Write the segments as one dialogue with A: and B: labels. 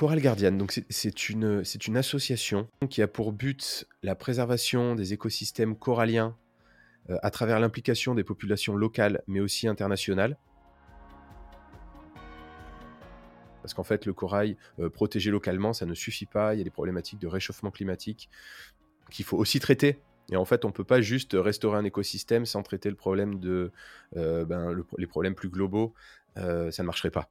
A: Coral Guardian, c'est une, une association qui a pour but la préservation des écosystèmes coralliens euh, à travers l'implication des populations locales mais aussi internationales. Parce qu'en fait, le corail euh, protégé localement, ça ne suffit pas. Il y a des problématiques de réchauffement climatique qu'il faut aussi traiter. Et en fait, on ne peut pas juste restaurer un écosystème sans traiter le problème de, euh, ben, les problèmes plus globaux. ça ne marcherait pas.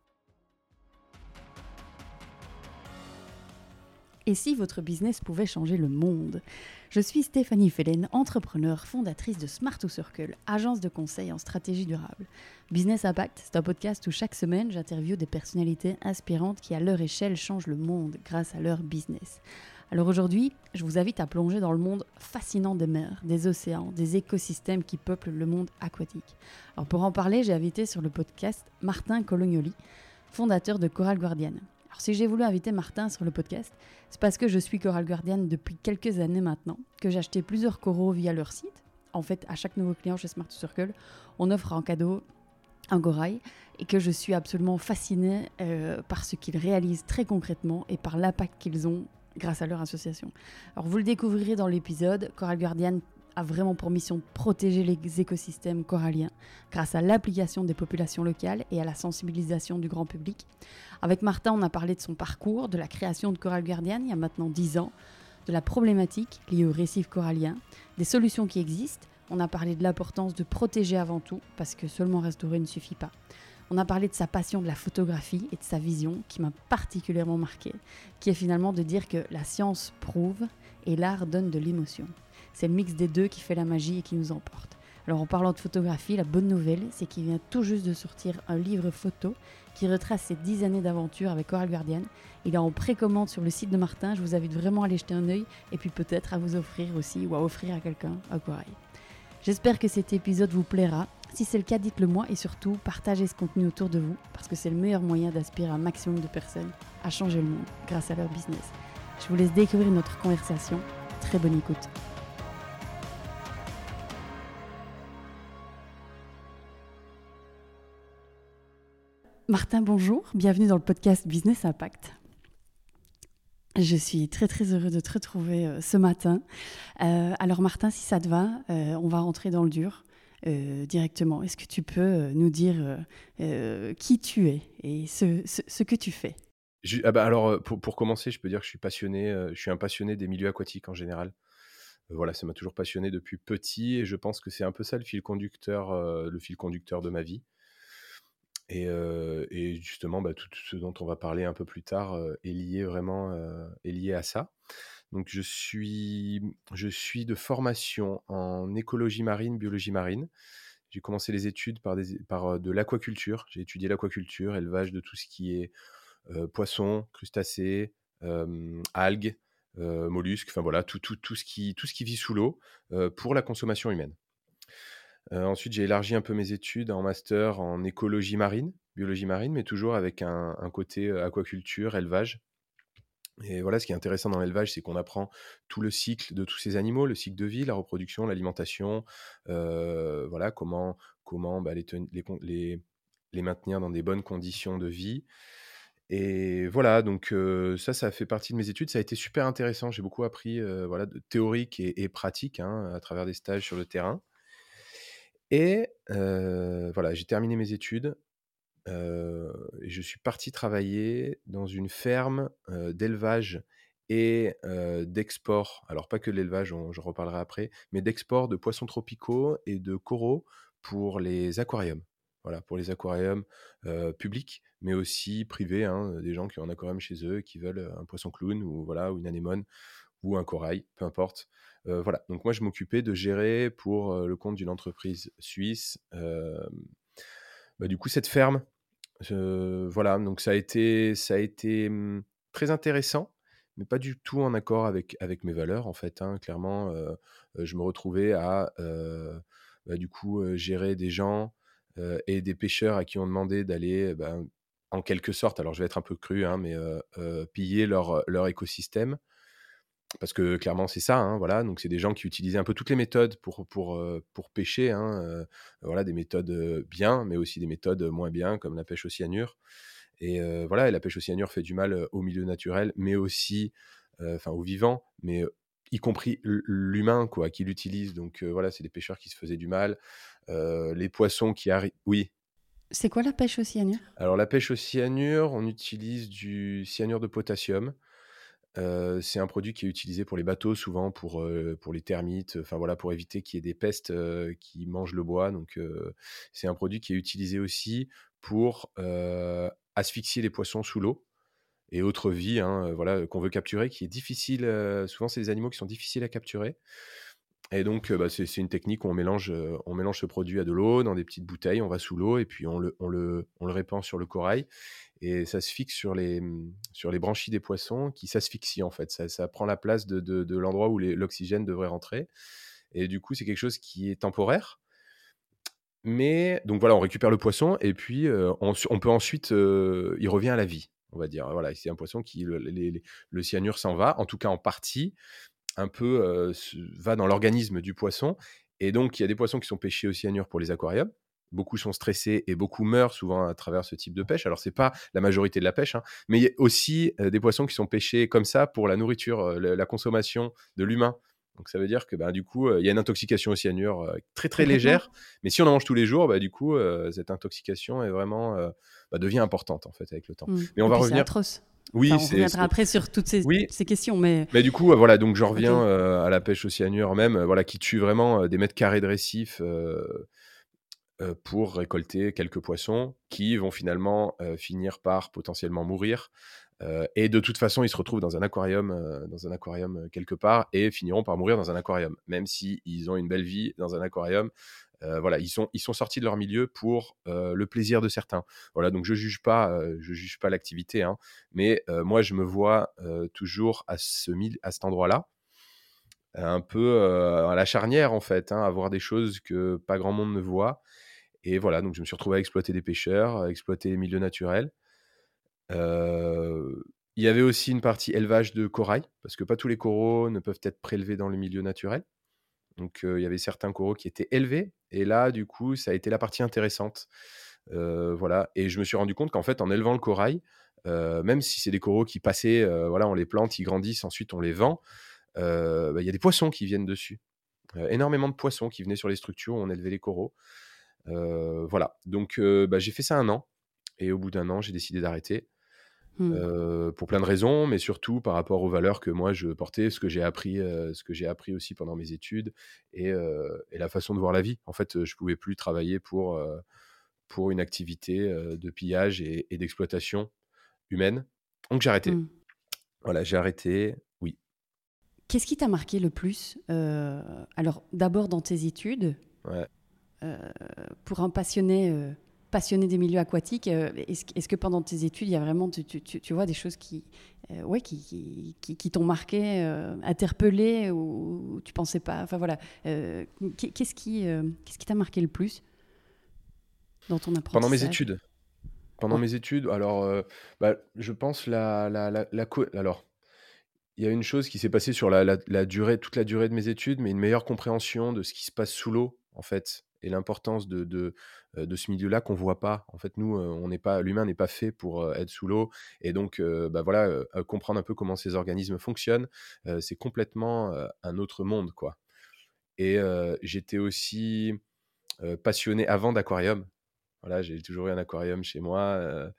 B: Et si votre business pouvait changer le monde? Je suis Stéphanie Fellen, entrepreneur, fondatrice de Smart to Circle, agence de conseil en stratégie durable. Business Impact, c'est un podcast où chaque semaine j'interviewe des personnalités inspirantes qui à leur échelle changent le monde grâce à leur business. Alors aujourd'hui, je vous invite à plonger dans le monde fascinant des mers, des océans, des écosystèmes qui peuplent le monde aquatique. Alors pour en parler, j'ai invité sur le podcast Martin Colognoli, fondateur de Coral Guardian. Alors si j'ai voulu inviter Martin sur le podcast, c'est parce que je suis Coral Guardian depuis quelques années maintenant, que j'ai acheté plusieurs coraux via leur site. En fait, à chaque nouveau client chez Smart Circle, on offre en cadeau un corail et que je suis absolument fascinée euh, par ce qu'ils réalisent très concrètement et par l'impact qu'ils ont grâce à leur association. Alors vous le découvrirez dans l'épisode, Coral Guardian a vraiment pour mission de protéger les écosystèmes coralliens grâce à l'application des populations locales et à la sensibilisation du grand public. Avec Martin, on a parlé de son parcours, de la création de Coral Guardian il y a maintenant 10 ans, de la problématique liée au récif corallien, des solutions qui existent. On a parlé de l'importance de protéger avant tout, parce que seulement restaurer ne suffit pas. On a parlé de sa passion de la photographie et de sa vision qui m'a particulièrement marqué, qui est finalement de dire que la science prouve et l'art donne de l'émotion. C'est le mix des deux qui fait la magie et qui nous emporte. Alors en parlant de photographie, la bonne nouvelle, c'est qu'il vient tout juste de sortir un livre photo qui retrace ses 10 années d'aventure avec Coral Guardian. Il est en précommande sur le site de Martin, je vous invite vraiment à aller jeter un œil et puis peut-être à vous offrir aussi ou à offrir à quelqu'un un corail. J'espère que cet épisode vous plaira. Si c'est le cas, dites-le moi et surtout partagez ce contenu autour de vous parce que c'est le meilleur moyen d'aspirer un maximum de personnes à changer le monde grâce à leur business. Je vous laisse découvrir notre conversation. Très bonne écoute. Martin, bonjour. Bienvenue dans le podcast Business Impact. Je suis très très heureux de te retrouver euh, ce matin. Euh, alors Martin, si ça te va, euh, on va rentrer dans le dur directement. Est-ce que tu peux nous dire qui tu es et ce, que tu fais?
A: Ah bah alors pour, pour, commencer, je peux dire que je suis passionné, je suis un passionné des milieux aquatiques en général. voilà, ça m'a toujours passionné depuis petit et je pense que c'est un peu ça le fil conducteur, le fil conducteur de ma vie. Et, justement, bah, tout ce dont on va parler un peu plus tard est lié vraiment lié à ça. Donc, je suis, je suis de formation en écologie marine, biologie marine. J'ai commencé les études par, des, par de l'aquaculture. J'ai étudié l'aquaculture, élevage de tout ce qui est poissons, crustacés, algues, mollusques, enfin voilà, tout, tout, tout, ce qui, tout ce qui vit sous l'eau pour la consommation humaine. Euh, ensuite, j'ai élargi un peu mes études en master en écologie marine, biologie marine, mais toujours avec un, côté euh, aquaculture, élevage. Et voilà, ce qui est intéressant dans l'élevage, c'est qu'on apprend tout le cycle de tous ces animaux, le cycle de vie, la reproduction, l'alimentation, euh, voilà, comment, comment bah, les, maintenir dans des bonnes conditions de vie. Et voilà, donc ça, ça fait partie de mes études. Ça a été super intéressant. J'ai beaucoup appris, voilà, de théorique et, pratique hein, à travers des stages sur le terrain. Et voilà, j'ai terminé mes études. et je suis parti travailler dans une ferme d'élevage et d'export. Alors pas que l'élevage, je reparlerai après, mais d'export de poissons tropicaux et de coraux pour les aquariums. Voilà, pour les aquariums publics, mais aussi privés, hein, des gens qui ont un aquarium chez eux, qui veulent un poisson clown ou voilà, ou une anémone ou un corail, peu importe. Voilà, donc moi je m'occupais de gérer pour le compte d'une entreprise suisse, bah, du coup cette ferme. voilà, donc ça a été, ça a été mmh, très intéressant, mais pas du tout en accord avec, avec mes valeurs en fait. Hein. Clairement, je me retrouvais à bah, du coup gérer des gens et des pêcheurs à qui on demandait d'aller bah, en quelque sorte, alors je vais être un peu cru, hein, mais piller leur, leur écosystème parce que clairement c'est ça, hein, voilà. Donc c'est des gens qui utilisaient un peu toutes les méthodes pour pour euh, pour pêcher, hein, euh, voilà, des méthodes bien, mais aussi des méthodes moins bien, comme la pêche au cyanure. Et voilà, et la pêche au cyanure fait du mal au milieu naturel, mais aussi, enfin, aux vivants, mais y compris l'humain quoi, qui l'utilise. Donc voilà, c'est des pêcheurs qui se faisaient du mal. les poissons qui arrivent. Oui?
B: C'est quoi la pêche au cyanure?
A: Alors la pêche au cyanure, on utilise du cyanure de potassium. C'est un produit qui est utilisé pour les bateaux, souvent pour, pour les termites, enfin voilà, pour éviter qu'il y ait des pestes qui mangent le bois. Donc c'est un produit qui est utilisé aussi pour asphyxier les poissons sous l'eau et autres vies hein, voilà, qu'on veut capturer, qui est difficile. souvent, c'est des animaux qui sont difficiles à capturer. Et donc, bah, c'est une technique où on mélange, on mélange ce produit à de l'eau dans des petites bouteilles, on va sous l'eau et puis on le, on, le, on le répand sur le corail. Et ça se fixe sur les, mmh, sur les branchies des poissons qui s'asphyxient en fait. Ça, ça, prend la place de, de, l'endroit où l'oxygène devrait rentrer. Et du coup, c'est quelque chose qui est temporaire. Mais donc voilà, on récupère le poisson et puis on, on, peut ensuite, il revient à la vie on va dire. Voilà, c'est un poisson qui, le, cyanure s'en va, en tout cas en partie, un peu va dans l'organisme du poisson. Et donc, il y a des poissons qui sont pêchés au cyanure pour les aquariums. Beaucoup sont stressés et beaucoup meurent souvent à travers ce type de pêche. Alors, c'est pas la majorité de la pêche, hein, mais il y a aussi des poissons qui sont pêchés comme ça pour la nourriture, la consommation de l'humain. Donc ça veut dire que bah, du coup, il y a une intoxication au cyanure très très légère, mais si on en mange tous les jours, bah, du coup, cette intoxication est vraiment bah, devient importante en fait avec le temps.
B: Mmh.
A: Mais on va revenir.
B: Atroce.
A: Oui,
B: on reviendra après sur toutes ces, ces, questions, mais.
A: Mais du coup, voilà, donc je reviens à la pêche au cyanure même, voilà, qui tue vraiment des mètres carrés de récifs. pour récolter quelques poissons qui vont finalement finir par potentiellement mourir et de toute façon, ils se retrouvent dans un aquarium, dans un aquarium quelque part, et finiront par mourir dans un aquarium, même si ils ont une belle vie dans un aquarium. Voilà, ils sont, ils sont sortis de leur milieu pour le plaisir de certains. Voilà, donc je juge pas, je juge pas l'activité, hein, mais moi je me vois toujours à ce à cet endroit-là, un peu à la charnière en fait, hein, à voir des choses que pas grand monde ne voit. Et voilà, donc je me suis retrouvé à exploiter des pêcheurs, à exploiter les milieux naturels. Il y avait aussi une partie élevage de corail, parce que pas tous les coraux ne peuvent être prélevés dans le milieu naturel. Donc il y avait certains coraux qui étaient élevés, et là, du coup, ça a été la partie intéressante. voilà, et je me suis rendu compte qu'en fait, en élevant le corail, même si c'est des coraux qui passaient, voilà, on les plante, ils grandissent, ensuite on les vend, bah, il y a des poissons qui viennent dessus. énormément de poissons qui venaient sur les structures où on élevait les coraux. voilà, donc bah, j'ai fait ça un an, et au bout d'un an, j'ai décidé d'arrêter. Mmh. pour plein de raisons, mais surtout par rapport aux valeurs que moi je portais, ce que j'ai appris, ce que j'ai appris aussi pendant mes études et, la façon de voir la vie. En fait, je pouvais plus travailler pour, pour une activité de pillage et, d'exploitation humaine. Donc j'ai arrêté. Mmh. Voilà, j'ai arrêté, oui.
B: Qu'est-ce qui t'a marqué le plus Alors d'abord dans tes études, pour un passionné passionné des milieux aquatiques, euh, est-ce que pendant tes études, il y a vraiment, tu, tu, vois, des choses qui, euh, ouais, qui, qui, qui t'ont marqué, euh, interpellé, ou tu pensais pas Enfin voilà, qu'est-ce qui qu'est-ce qui t'a marqué le plus dans ton apprentissage
A: Pendant mes études. Pendant mes études, alors, bah, je pense la, la, la, la alors, il y a une chose qui s'est passée sur la, la, durée, toute la durée de mes études, mais une meilleure compréhension de ce qui se passe sous l'eau, en fait, et l'importance de, de, ce milieu-là qu'on voit pas. En fait, nous, on n'est pas, l'humain n'est pas fait pour être sous l'eau, et donc, bah voilà, comprendre un peu comment ces organismes fonctionnent, c'est complètement un autre monde, quoi. Et j'étais aussi passionné avant d'aquarium. Voilà, j'ai toujours eu un aquarium chez moi,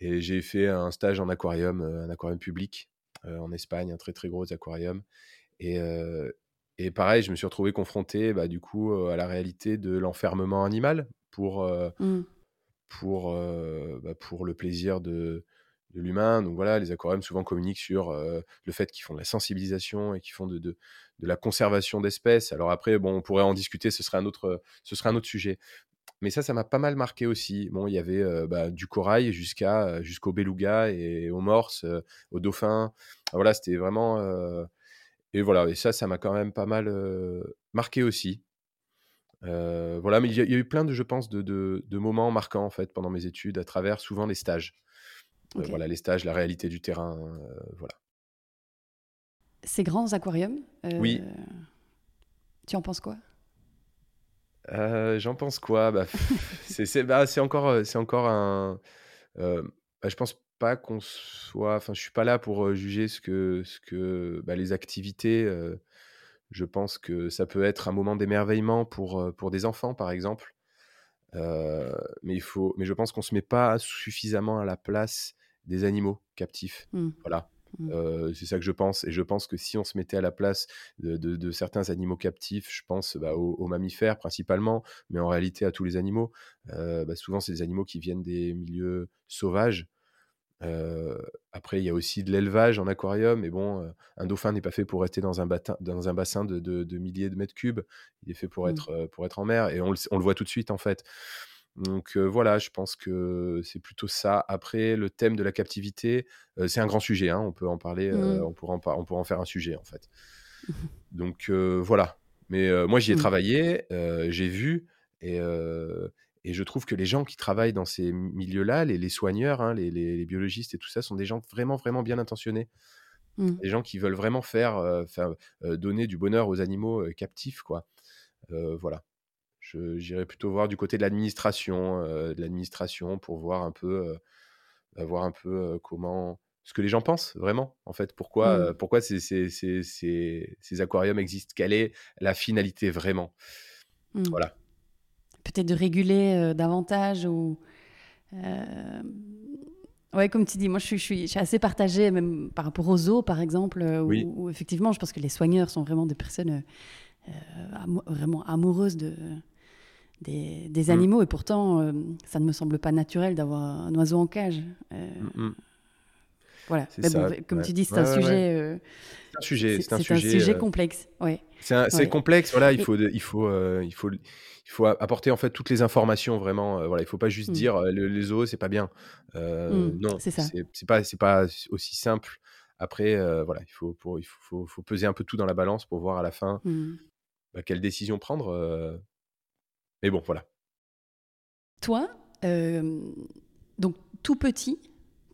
A: et j'ai fait un stage en aquarium, un aquarium public en Espagne, un très très gros aquarium. Et, et pareil, je me suis retrouvé confronté bah, du coup à la réalité de l'enfermement animal pour, mmh. pour, bah, pour le plaisir de, de l'humain. Donc voilà, les aquariums souvent communiquent sur le fait qu'ils font de la sensibilisation et qu'ils font de, de, de, la conservation d'espèces. Alors après, bon, on pourrait en discuter, ce serait un autre, ce serait un autre sujet. Mais ça, ça m'a pas mal marqué aussi. Bon, il y avait bah, du corail jusqu'à jusqu'au beluga et aux morses, aux dauphins. Voilà, c'était vraiment et voilà, et ça, ça m'a quand même pas mal marqué aussi. voilà, mais il y, a eu plein de, je pense, de, de, moments marquants en fait pendant mes études à travers souvent les stages. voilà, les stages, la réalité du terrain, voilà.
B: Ces grands aquariums.
A: oui.
B: Tu en penses quoi?
A: J'en pense quoi? Bah, C'est bah, encore, c'est encore un. Bah, je pense pas qu'on soit enfin, je suis pas là pour, juger ce que ce que, bah, les activités, je pense que ça peut être un moment d'émerveillement pour, pour des enfants, par exemple. Mais il faut mais je pense qu'on se met pas suffisamment à la place des animaux captifs.
B: Mmh.
A: Voilà.
B: Mmh.
A: C'est ça que je pense et je pense que si on se mettait à la place de de de certains animaux captifs, je pense, bah, aux aux mammifères principalement, mais en réalité à tous les animaux. Bah, souvent, c'est des animaux qui viennent des milieux sauvages. Après, il y a aussi de l'élevage en aquarium, mais bon, un dauphin n'est pas fait pour rester dans un batin dans un bassin de de de milliers de mètres cubes. Il est fait pour
B: Mmh.
A: être, pour être en mer et on le s on le voit tout de suite, en fait. Donc voilà, je pense que c'est plutôt ça. Après, le thème de la captivité, c'est un grand sujet, hein, on peut en parler,
B: Mmh.
A: on pourra en par on pourra en faire un sujet, en fait. Donc voilà. Mais moi, j'y ai
B: Mmh.
A: travaillé, j'ai vu et et je trouve que les gens qui travaillent dans ces milieux-là, les les soigneurs, hein, les les les biologistes et tout ça, sont des gens vraiment, vraiment bien intentionnés.
B: Mmh.
A: Des gens qui veulent vraiment faire, faire, heu, donner du bonheur aux animaux, heu, captifs, quoi. Voilà. J'irais plutôt voir du côté de l'administration, de l'administration pour voir un peu, bah, voir un peu, comment ce que les gens pensent vraiment, en fait. Pourquoi,
B: Mmh.
A: pourquoi ces ces ces ces ces aquariums existent? Quelle est la finalité vraiment?
B: Mmh.
A: Voilà.
B: Peut-être de réguler, heu, davantage ou, hem, ouais, comme tu dis, moi je suis je suis je suis assez partagée même par rapport aux zoos, par exemple,
A: Oui.
B: où effectivement je pense que les soigneurs sont vraiment des personnes, vraiment amoureuses de des des
A: Mmh.
B: animaux et pourtant, ça ne me semble pas naturel d'avoir un oiseau en cage.
A: Mmh
B: voilà,
A: C'est
B: mais bon,
A: ça,
B: v comme
A: ouais.
B: tu dis, c'est
A: Ouais,
B: un
A: ouais,
B: sujet,
A: C'est un sujet
B: c'est
A: un
B: complexe. Ouais,
A: c'est
B: ouais
A: complexe, voilà, il
B: et
A: faut il faut, il faut il faut apporter, en fait, toutes les informations vraiment, heu, voilà. Il faut pas juste
B: mmh,
A: dire, heu: «Le les zoos, c'est pas bien».
B: mmh,
A: Heu, non,
B: c'est
A: pas c'est pas aussi simple. Après, heu, voilà, il faut pour il faut faut peser un peu tout dans la balance pour voir à la fin,
B: Mmh.
A: bah, quelle décision prendre, mais bon, voilà.
B: Toi, donc tout petit,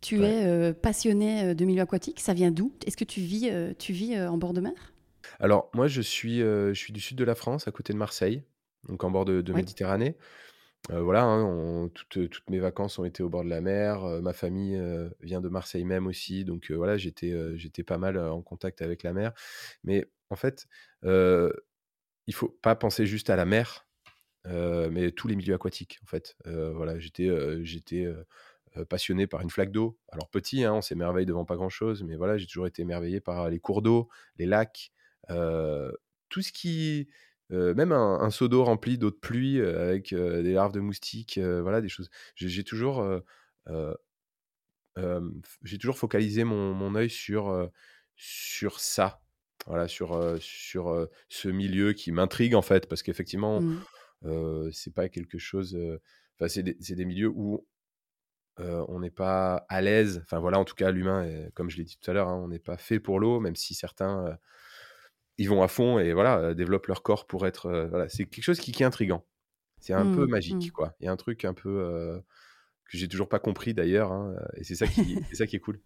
B: tu
A: Ouais.
B: es, passionné, de milieux aquatiques. Ça vient d'où? Est-ce que tu vis, tu vis, en bord de mer?
A: Alors moi, je suis, heu, je suis du sud de la France, à côté de Marseille, donc en bord de de
B: Oui.
A: Méditerranée. Heu, voilà, hein, on toutes, toutes mes vacances ont été au bord de la mer, heu, ma famille, vient de Marseille même aussi, donc voilà, j'étais, pas mal, en contact avec la mer. Mais en fait, heu, il faut pas penser juste à la mer, mais tous les milieux aquatiques, en fait. Voilà, j'étais, passionné par une flaque d'eau. Alors petit, hein, on s'émerveille devant pas grand-chose, mais voilà, j'ai toujours été émerveillé par les cours d'eau, les lacs, tout ce qui même un un seau d'eau rempli d'eau de pluie, avec, des larves de moustiques, voilà des choses j'ai toujours, j'ai toujours focalisé mon mon œil sur, sur ça. Voilà, sur, sur, ce milieu qui m'intrigue, en fait, parce qu'effectivement,
B: Mmh.
A: c'est pas quelque chose, enfin, c'est des c'est des milieux où on n'est pas à l'aise, enfin voilà, en tout cas l'humain comme je l'ai dit tout à l'heure, hein, on n'est pas fait pour l'eau, même si certains, y vont à fond et voilà, heu, développent leur corps pour être, heu, voilà, c'est quelque chose qui qui est intriguant. C'est un peu
B: Mmh.
A: magique,
B: Mmh.
A: quoi. Il y a un truc un peu, heu, que j'ai toujours pas compris d'ailleurs, hein, et c'est ça qui c'est ça qui est cool.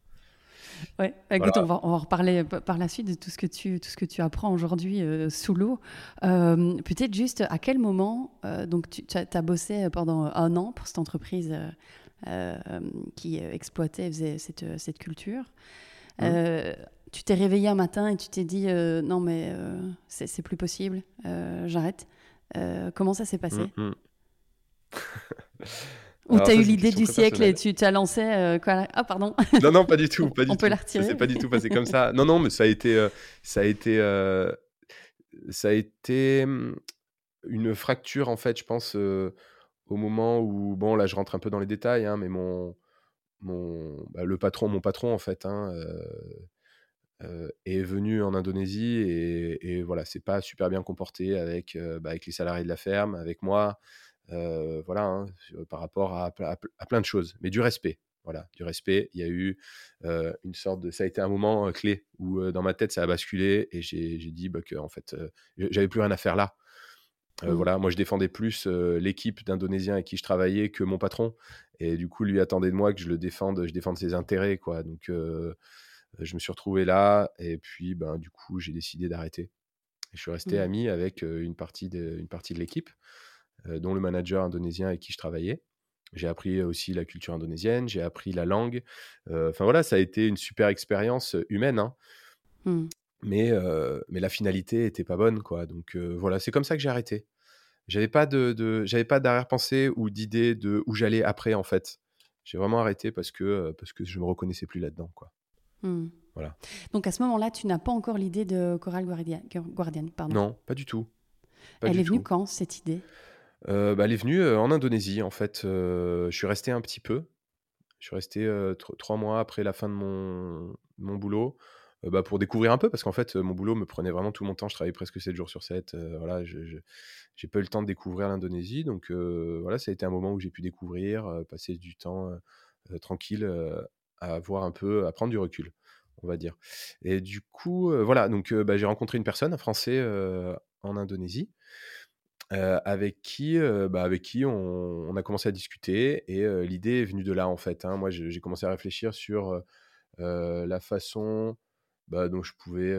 B: Ouais, bah, écoute, on va on va en reparler p par la suite de tout ce que tu tout ce que tu apprends aujourd'hui, sous l'eau. Peut-être juste à quel moment, donc tu as bossé pendant un an pour cette entreprise, qui, exploitait faisait cette, cette culture.
A: Mmh.
B: Tu t'es réveillé un matin et tu t'es dit, heu: «Non mais, heu, c'est plus possible, heu, j'arrête». Comment ça s'est passé?
A: mh.
B: Ou
A: Alors
B: tu as
A: ça,
B: eu l'idée du siècle et
A: personnelle.
B: tu tu as lancé, quoi ah pardon,
A: Non, non, pas du tout, pas
B: on
A: du
B: peut la
A: tout. Ça s'est
B: retirer?
A: pas du tout passé comme ça. Non, non, mais ça a été, ça a été, ça a été, mmh, une fracture en fait, je pense, au moment où bon là, je rentre un peu dans les détails, hein, mais mon mon bah, le patron mon patron en fait, hein, heu, est venu en Indonésie et et voilà, s'est pas super bien comporté avec, heu, bah, avec les salariés de la ferme, avec moi, heu, voilà, hein, par rapport à ple à ple à plein de choses, mais du respect, voilà, du respect. Il y a eu, une sorte de ça a été un moment, clé où, dans ma tête, ça a basculé et j'ai dit, bah, qu'en fait, heu, j'avais plus rien à faire là.
B: Mmh.
A: voilà, moi je défendais plus, l'équipe d'Indonésiens avec qui je travaillais que mon patron et du coup, lui attendait de moi que je le défende, je défende ses intérêts, quoi. Donc je me suis retrouvé là et puis, ben, du coup, j'ai décidé d'arrêter et je suis resté
B: Mmh.
A: ami avec, une partie de une partie de l'équipe, dont le manager indonésien avec qui je travaillais J'ai appris aussi la culture indonésienne, j'ai appris la langue. Enfin voilà, ça a été une super expérience humaine, hein.
B: Mmh.
A: Mais, mais la finalité était pas bonne, quoi. Donc voilà, c'est comme ça que j'ai arrêté. J'avais pas de, de j'avais pas d'arrière-pensée ou d'idée de où j'allais après, en fait. J'ai vraiment arrêté parce que, parce que je me reconnaissais plus là-dedans, quoi.
B: Mmh.
A: Voilà.
B: Donc à ce moment-là, tu n'as pas encore l'idée de chorale guardiane, pardon.
A: Non, pas du tout. Pas
B: Elle
A: du
B: est venue
A: tout.
B: quand cette idée?
A: Euh, bah, elle est venue euh, en Indonésie, en fait. Euh, je suis resté un petit peu. Je suis resté euh, tro- trois mois après la fin de mon, mon boulot euh, bah, pour découvrir un peu, parce qu'en fait, mon boulot me prenait vraiment tout mon temps. Je travaillais presque 7 jours sur 7. euh, voilà, je, j'ai pas eu le temps de découvrir l'Indonésie. Donc voilà, ça a été un moment où j'ai pu découvrir, passer du temps tranquille, à voir un peu, à prendre du recul, on va dire. Et du coup, euh, voilà, donc euh, bah, j'ai rencontré une personne, un Français euh, en Indonésie. Avec qui, bah, avec qui on a commencé à discuter et l'idée est venue de là, en fait, hein. Moi, j'ai commencé à réfléchir sur, la façon, bah, dont je pouvais,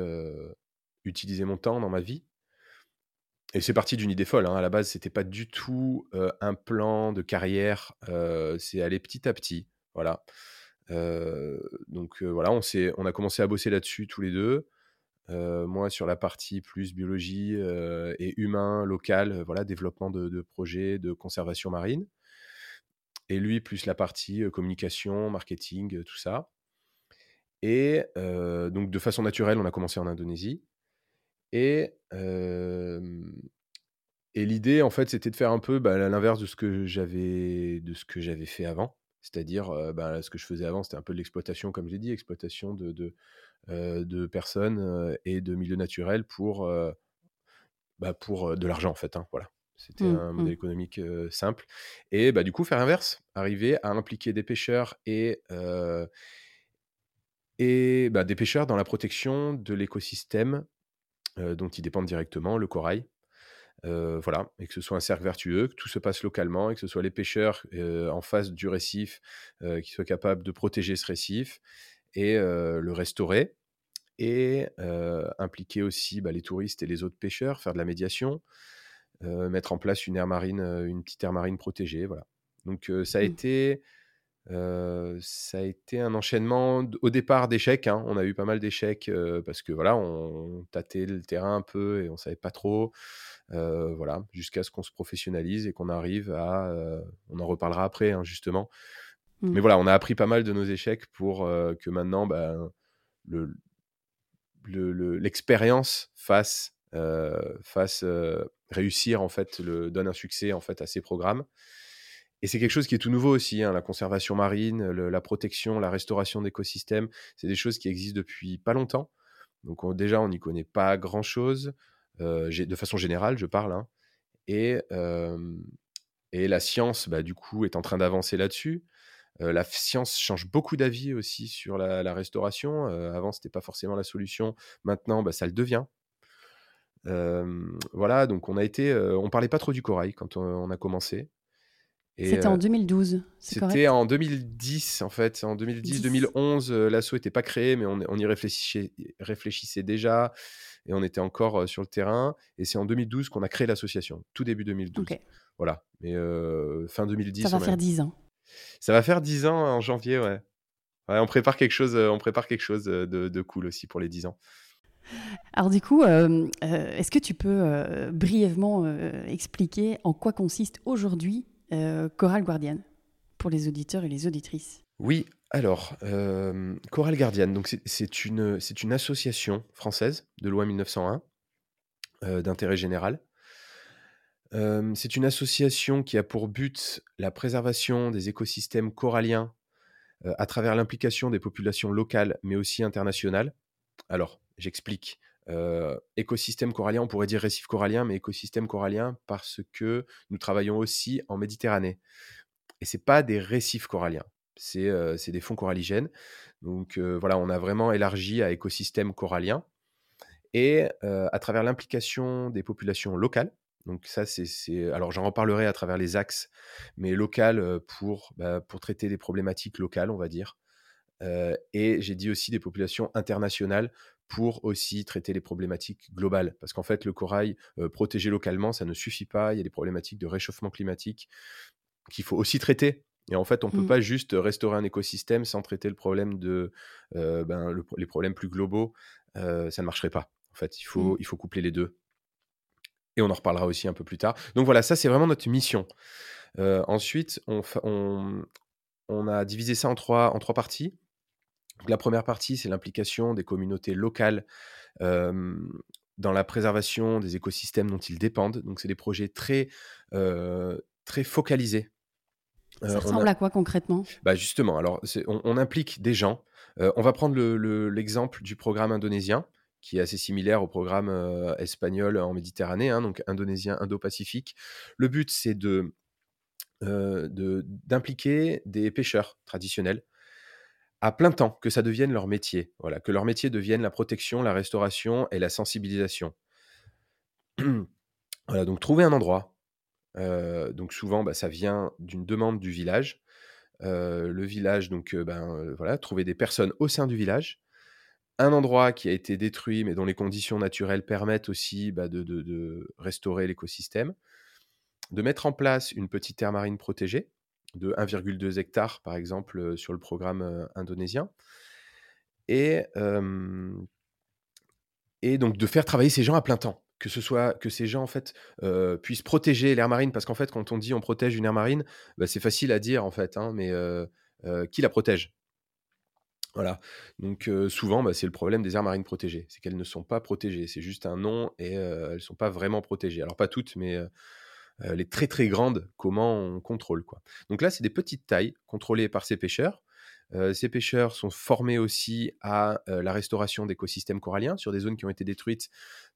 A: utiliser mon temps dans ma vie et c'est parti d'une idée folle, hein. À la base, c'était pas du tout, un plan de carrière, c'est allé petit à petit, voilà. Heu, donc heu, voilà, on on a commencé à bosser là-dessus tous les 2. Heu, moi sur la partie plus biologie, et humain, local, voilà, développement de projets de conservation marine et lui plus la partie, communication, marketing, tout ça et donc de façon naturelle, on a commencé en Indonésie et l'idée, en fait, c'était de faire un peu, bah, l'inverse de ce que j'avais fait avant. C'est-à-dire, bah, ce que je faisais avant, c'était un peu de l'exploitation, comme j'ai dit, exploitation de de, heu, de personnes, et de milieux naturels pour, Bah, pour, de l'argent en fait, hein, voilà. C'était
B: Mmh,
A: un
B: mmh,
A: modèle économique, heu, simple et bah, du coup faire l'inverse, arriver à impliquer des pêcheurs et et des pêcheurs dans la protection de l'écosystème, dont ils dépendent directement, le corail. Heu, voilà et que ce soit un cercle vertueux, que tout se passe localement et que ce soit les pêcheurs, heu, en face du récif, heu, qui soient capables de protéger ce récif et le restaurer et impliquer aussi, bah, les touristes et les autres pêcheurs, faire de la médiation. Mettre en place une aire marine, une petite aire marine protégée, voilà. Donc ça a
B: mmh.
A: été, ça a été un enchaînement au départ d'échecs, hein. On a eu pas mal d'échecs, parce que voilà, on tâtait le terrain un peu et on savait pas trop, heu, voilà, jusqu'à ce qu'on se professionnalise et qu'on arrive à, heu on en reparlera après, hein, justement.
B: Mmh.
A: Mais voilà, on a appris pas mal de nos échecs pour, heu, que maintenant, ben, le le le l'expérience fasse, fasse, réussir en fait le donne un succès en fait à ces programmes et c'est quelque chose qui est tout nouveau aussi, hein, la conservation marine, le la protection, la restauration d'écosystèmes. C'est des choses qui existent depuis pas longtemps. Donc on déjà, on n'y connaît pas grand chose, heu, gé de façon générale, je parle, hein et et la science, bah, du coup, est en train d'avancer là-dessus. Heu, la science change beaucoup d'avis aussi sur la la restauration. Heu, avant, c'était pas forcément la solution. Maintenant, bah, ça le devient. Voilà, donc on a été, on parlait pas trop du corail quand on on a commencé
B: C'était en
A: heu,
B: 2012, c'est
A: c'était en 2010, en fait. En
B: 10.
A: 2010-2011, heu, l'asso était pas créé, mais on on y réfléchissait réfléchissait déjà et on était encore, sur le terrain et c'est en 2012 qu'on a créé l'association, tout début 2012.
B: OK.
A: Voilà, mais fin
B: Ça
A: 2010,
B: va
A: on a
B: faire 10 ans.
A: ça va faire 10 ans en janvier, ouais. Ouais, on prépare quelque chose, on prépare quelque chose, de de cool aussi pour les 10 ans.
B: Alors du coup, est-ce que tu peux, brièvement, expliquer en quoi consiste aujourd'hui, heu, Chorale Guardiane? Pour les auditeurs et les auditrices?
A: Oui, alors, hem, Chorale donc c'est une, association française de loi 1901, heu, d'intérêt général. Hem, c'est une association qui a pour but la préservation des écosystèmes coralliens, heu, à travers l'implication des populations locales, mais aussi internationales. Alors, j'explique. Écosystème corallien, on pourrait dire récif corallien, mais écosystème corallien parce que nous travaillons aussi en Méditerranée. Et c'est pas des récifs coralliens, c'est, des fonds coralligènes. Donc, voilà, on a vraiment élargi à écosystème corallien et à travers l'implication des populations locales. Donc ça, c'est alors j'en reparlerai à travers les axes, mais local, heu, pour, bah, pour traiter des problématiques locales, on va dire. Et j'ai dit aussi des populations internationales pour aussi traiter les problématiques globales. Parce qu'en fait, le corail, protégé localement, ça ne suffit pas. Il y a des problématiques de réchauffement climatique qu'il faut aussi traiter. Et en fait, on ne peut
B: Mmh.
A: pas juste restaurer un écosystème sans traiter le problème de, euh, ben, le- les problèmes plus globaux. Euh, ça ne marcherait pas. En fait, il faut,
B: Mmh.
A: il faut coupler les deux. Et on en reparlera aussi un peu plus tard. Donc voilà, ça, c'est vraiment notre mission. Euh, ensuite, on, on, on a divisé ça en trois, en trois parties. Donc, la première partie, c'est l'implication des communautés locales dans la préservation des écosystèmes dont ils dépendent. Donc, c'est des projets très, très focalisés.
B: Ça
A: Euh,
B: ressemble
A: a-
B: à quoi concrètement?
A: Bah justement, alors on, on implique des gens. Euh, on va prendre le- le- l'exemple du programme indonésien, qui est assez similaire au programme euh, espagnol en Méditerranée, hein, donc indonésien, indo-pacifique. Le but, c'est de euh, de- d'impliquer des pêcheurs traditionnels à plein temps, que ça devienne leur métier. Voilà, que leur métier devienne la protection, la restauration et la sensibilisation. voilà, donc trouver un endroit. Donc souvent, bah, ça vient d'une demande du village. Le village, donc ben, voilà, trouver des personnes au sein du village. Un endroit qui a été détruit, mais dont les conditions naturelles permettent aussi bah, de, restaurer l'écosystème. De mettre en place une petite aire marine protégée de 1,2 hectares, par exemple, sur le programme indonésien. Et donc de faire travailler ces gens à plein temps. Que ce soit que ces gens en fait puissent protéger l'air marine, parce qu'en fait, quand on dit on protège une aire marine, bah, c'est facile à dire en fait, hein, mais qui la protège? Voilà. Donc souvent, bah, c'est le problème des aires marines protégées, c'est qu'elles ne sont pas protégées. C'est juste un nom et elles ne sont pas vraiment protégées. Alors pas toutes, mais les très très grandes, comment on contrôle quoi? Donc là, c'est des petites tailles contrôlées par ces pêcheurs. Ces pêcheurs sont formés aussi à la restauration d'écosystèmes coralliens sur des zones qui ont été détruites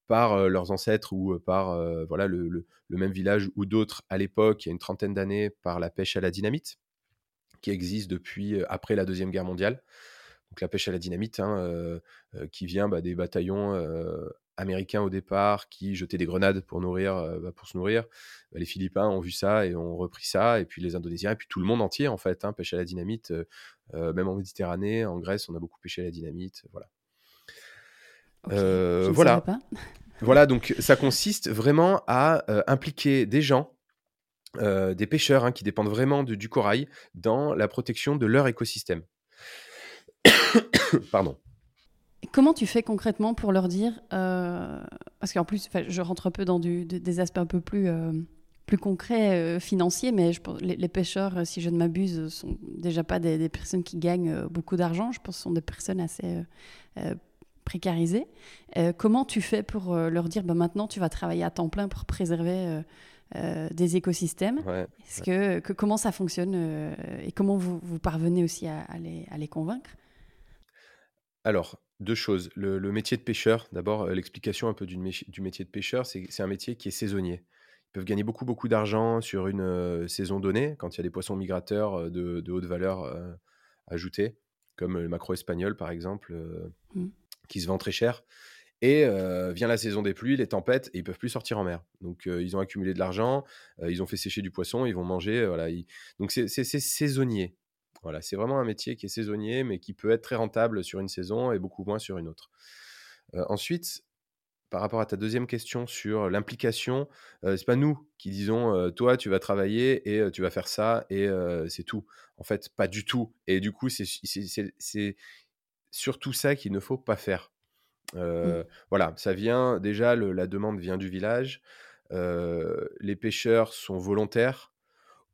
A: par leurs ancêtres ou par voilà, le, même village ou d'autres à l'époque, il y a une trentaine d'années, par la pêche à la dynamite, qui existe depuis après la Deuxième Guerre mondiale. Donc la pêche à la dynamite, hein, qui vient bah, des bataillons américains au départ, qui jetaient des grenades pour, nourrir, bah, pour se nourrir. Bah, les Philippins ont vu ça et ont repris ça, et puis les Indonésiens, et puis tout le monde entier en fait, hein, pêche à la dynamite. même en Méditerranée, en Grèce, on a beaucoup pêché à la dynamite. Voilà. Euh,
B: je
A: voilà.
B: pas.
A: Voilà, donc ça consiste vraiment à euh, impliquer des gens, euh, des pêcheurs hein, qui dépendent vraiment de- du corail, dans la protection de leur écosystème. Pardon.
B: Comment tu fais concrètement pour leur dire Parce qu'en plus, je rentre un peu dans du- des aspects un peu plus, plus concrets, euh, financiers, mais je pense, les, les pêcheurs, euh, si je ne m'abuse, sont déjà pas des, des personnes qui gagnent euh, beaucoup d'argent. Je pense que ce sont des personnes assez euh, euh, comment tu fais pour euh, leur dire bah, maintenant tu vas travailler à temps plein pour préserver euh, des écosystèmes?
A: Ouais.
B: Est-ce que, que- comment ça fonctionne et comment vous, vous parvenez aussi à, à les, à les convaincre?
A: Alors, deux choses. Le, le métier de pêcheur, d'abord, l'explication un peu du, métier de pêcheur, c'est un métier qui est saisonnier. Ils peuvent gagner beaucoup, beaucoup d'argent sur une saison donnée, quand il y a des poissons migrateurs de, de haute valeur ajoutée, comme le macro espagnol, par exemple, euh,
B: Mm.
A: Qui se vend très cher. Et vient la saison des pluies, les tempêtes, et ils peuvent plus sortir en mer. Donc, ils ont accumulé de l'argent, ils ont fait sécher du poisson, ils vont manger. voilà, Donc, c'est saisonnier. Voilà, c'est vraiment un métier qui est saisonnier, mais qui peut être très rentable sur une saison et beaucoup moins sur une autre. Ensuite, par rapport à ta deuxième question sur l'implication, c'est pas nous qui disons toi tu vas travailler et tu vas faire ça et c'est tout. En fait, pas du tout. Et du coup, c'est surtout ça qu'il ne faut pas faire. Euh, Voilà, ça vient déjà, le- la demande vient du village. Euh, les pêcheurs sont volontaires.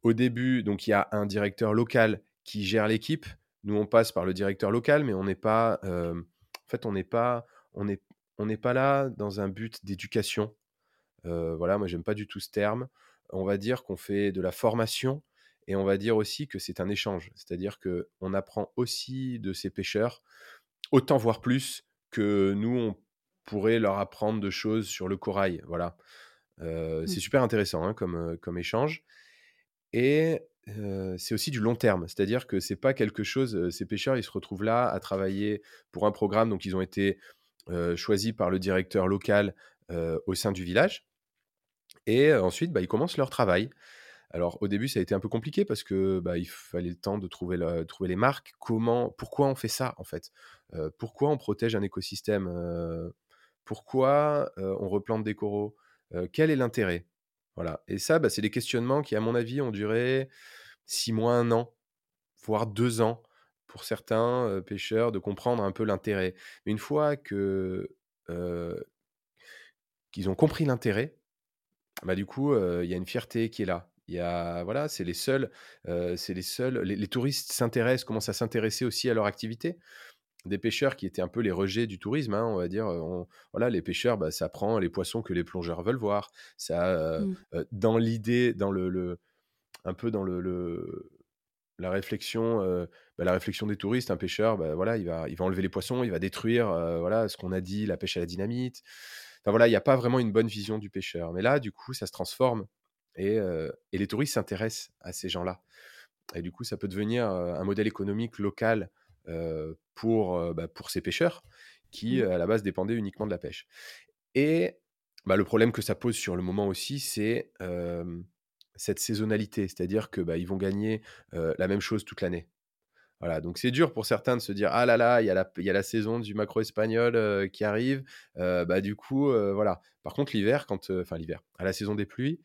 A: Au début, donc il y a un directeur local qui gère l'équipe. Nous, on passe par le directeur local, mais on n'est pas, euh, en fait, on n'est pas, on n'est, on n'est pas là dans un but d'éducation. Voilà, moi, j'aime pas du tout ce terme. On va dire qu'on fait de la formation et on va dire aussi que c'est un échange. C'est-à-dire que on apprend aussi de ces pêcheurs, autant voire plus que nous, on pourrait leur apprendre de choses sur le corail. Voilà. Euh, C'est super intéressant hein, comme, comme échange. Et euh, c'est aussi du long terme, c'est-à-dire que c'est pas quelque chose. Ces pêcheurs, ils se retrouvent là à travailler pour un programme, donc ils ont été euh, choisis par le directeur local au sein du village. Et ensuite, bah, ils commencent leur travail. Alors au début, ça a été un peu compliqué parce que bah, il fallait le temps de trouver, le- trouver les marques. Comment, pourquoi on fait ça en fait? Euh, Pourquoi on protège un écosystème? Euh, Pourquoi euh, on replante des coraux? Quel est l'intérêt? Voilà. Et ça, bah, c'est des questionnements qui, à mon avis, ont duré six mois, un an, voire deux ans pour certains pêcheurs de comprendre un peu l'intérêt. Mais une fois que qu'ils ont compris l'intérêt, bah, du coup, il y a une fierté qui est là. Il y a, voilà, c'est les seuls, c'est les seuls, les, touristes s'intéressent, commencent à s'intéresser aussi à leur activité. Des pêcheurs qui étaient un peu les rejets du tourisme, hein, on va dire. voilà, les pêcheurs, bah, ça prend les poissons que les plongeurs veulent voir. Ça, mmh. dans l'idée, dans le, un peu dans le, la réflexion, bah, la réflexion des touristes, un pêcheur, bah, voilà, il va, il va enlever les poissons, il va détruire, voilà, ce qu'on a dit, la pêche à la dynamite. Enfin voilà, il n'y a pas vraiment une bonne vision du pêcheur. Mais là, du coup, ça se transforme et, et les touristes s'intéressent à ces gens-là. Et du coup, ça peut devenir un modèle économique local pour, bah, pour ces pêcheurs qui, mmh. à la base, dépendaient uniquement de la pêche. Et bah, le problème que ça pose sur le moment aussi, c'est cette saisonnalité, c'est-à-dire que bah, ils vont gagner la même chose toute l'année. Voilà, donc c'est dur pour certains de se dire ah là là, il y a la, y a la saison du macro espagnol qui arrive, bah du coup voilà. Par contre l'hiver, quand enfin l'hiver, à la saison des pluies,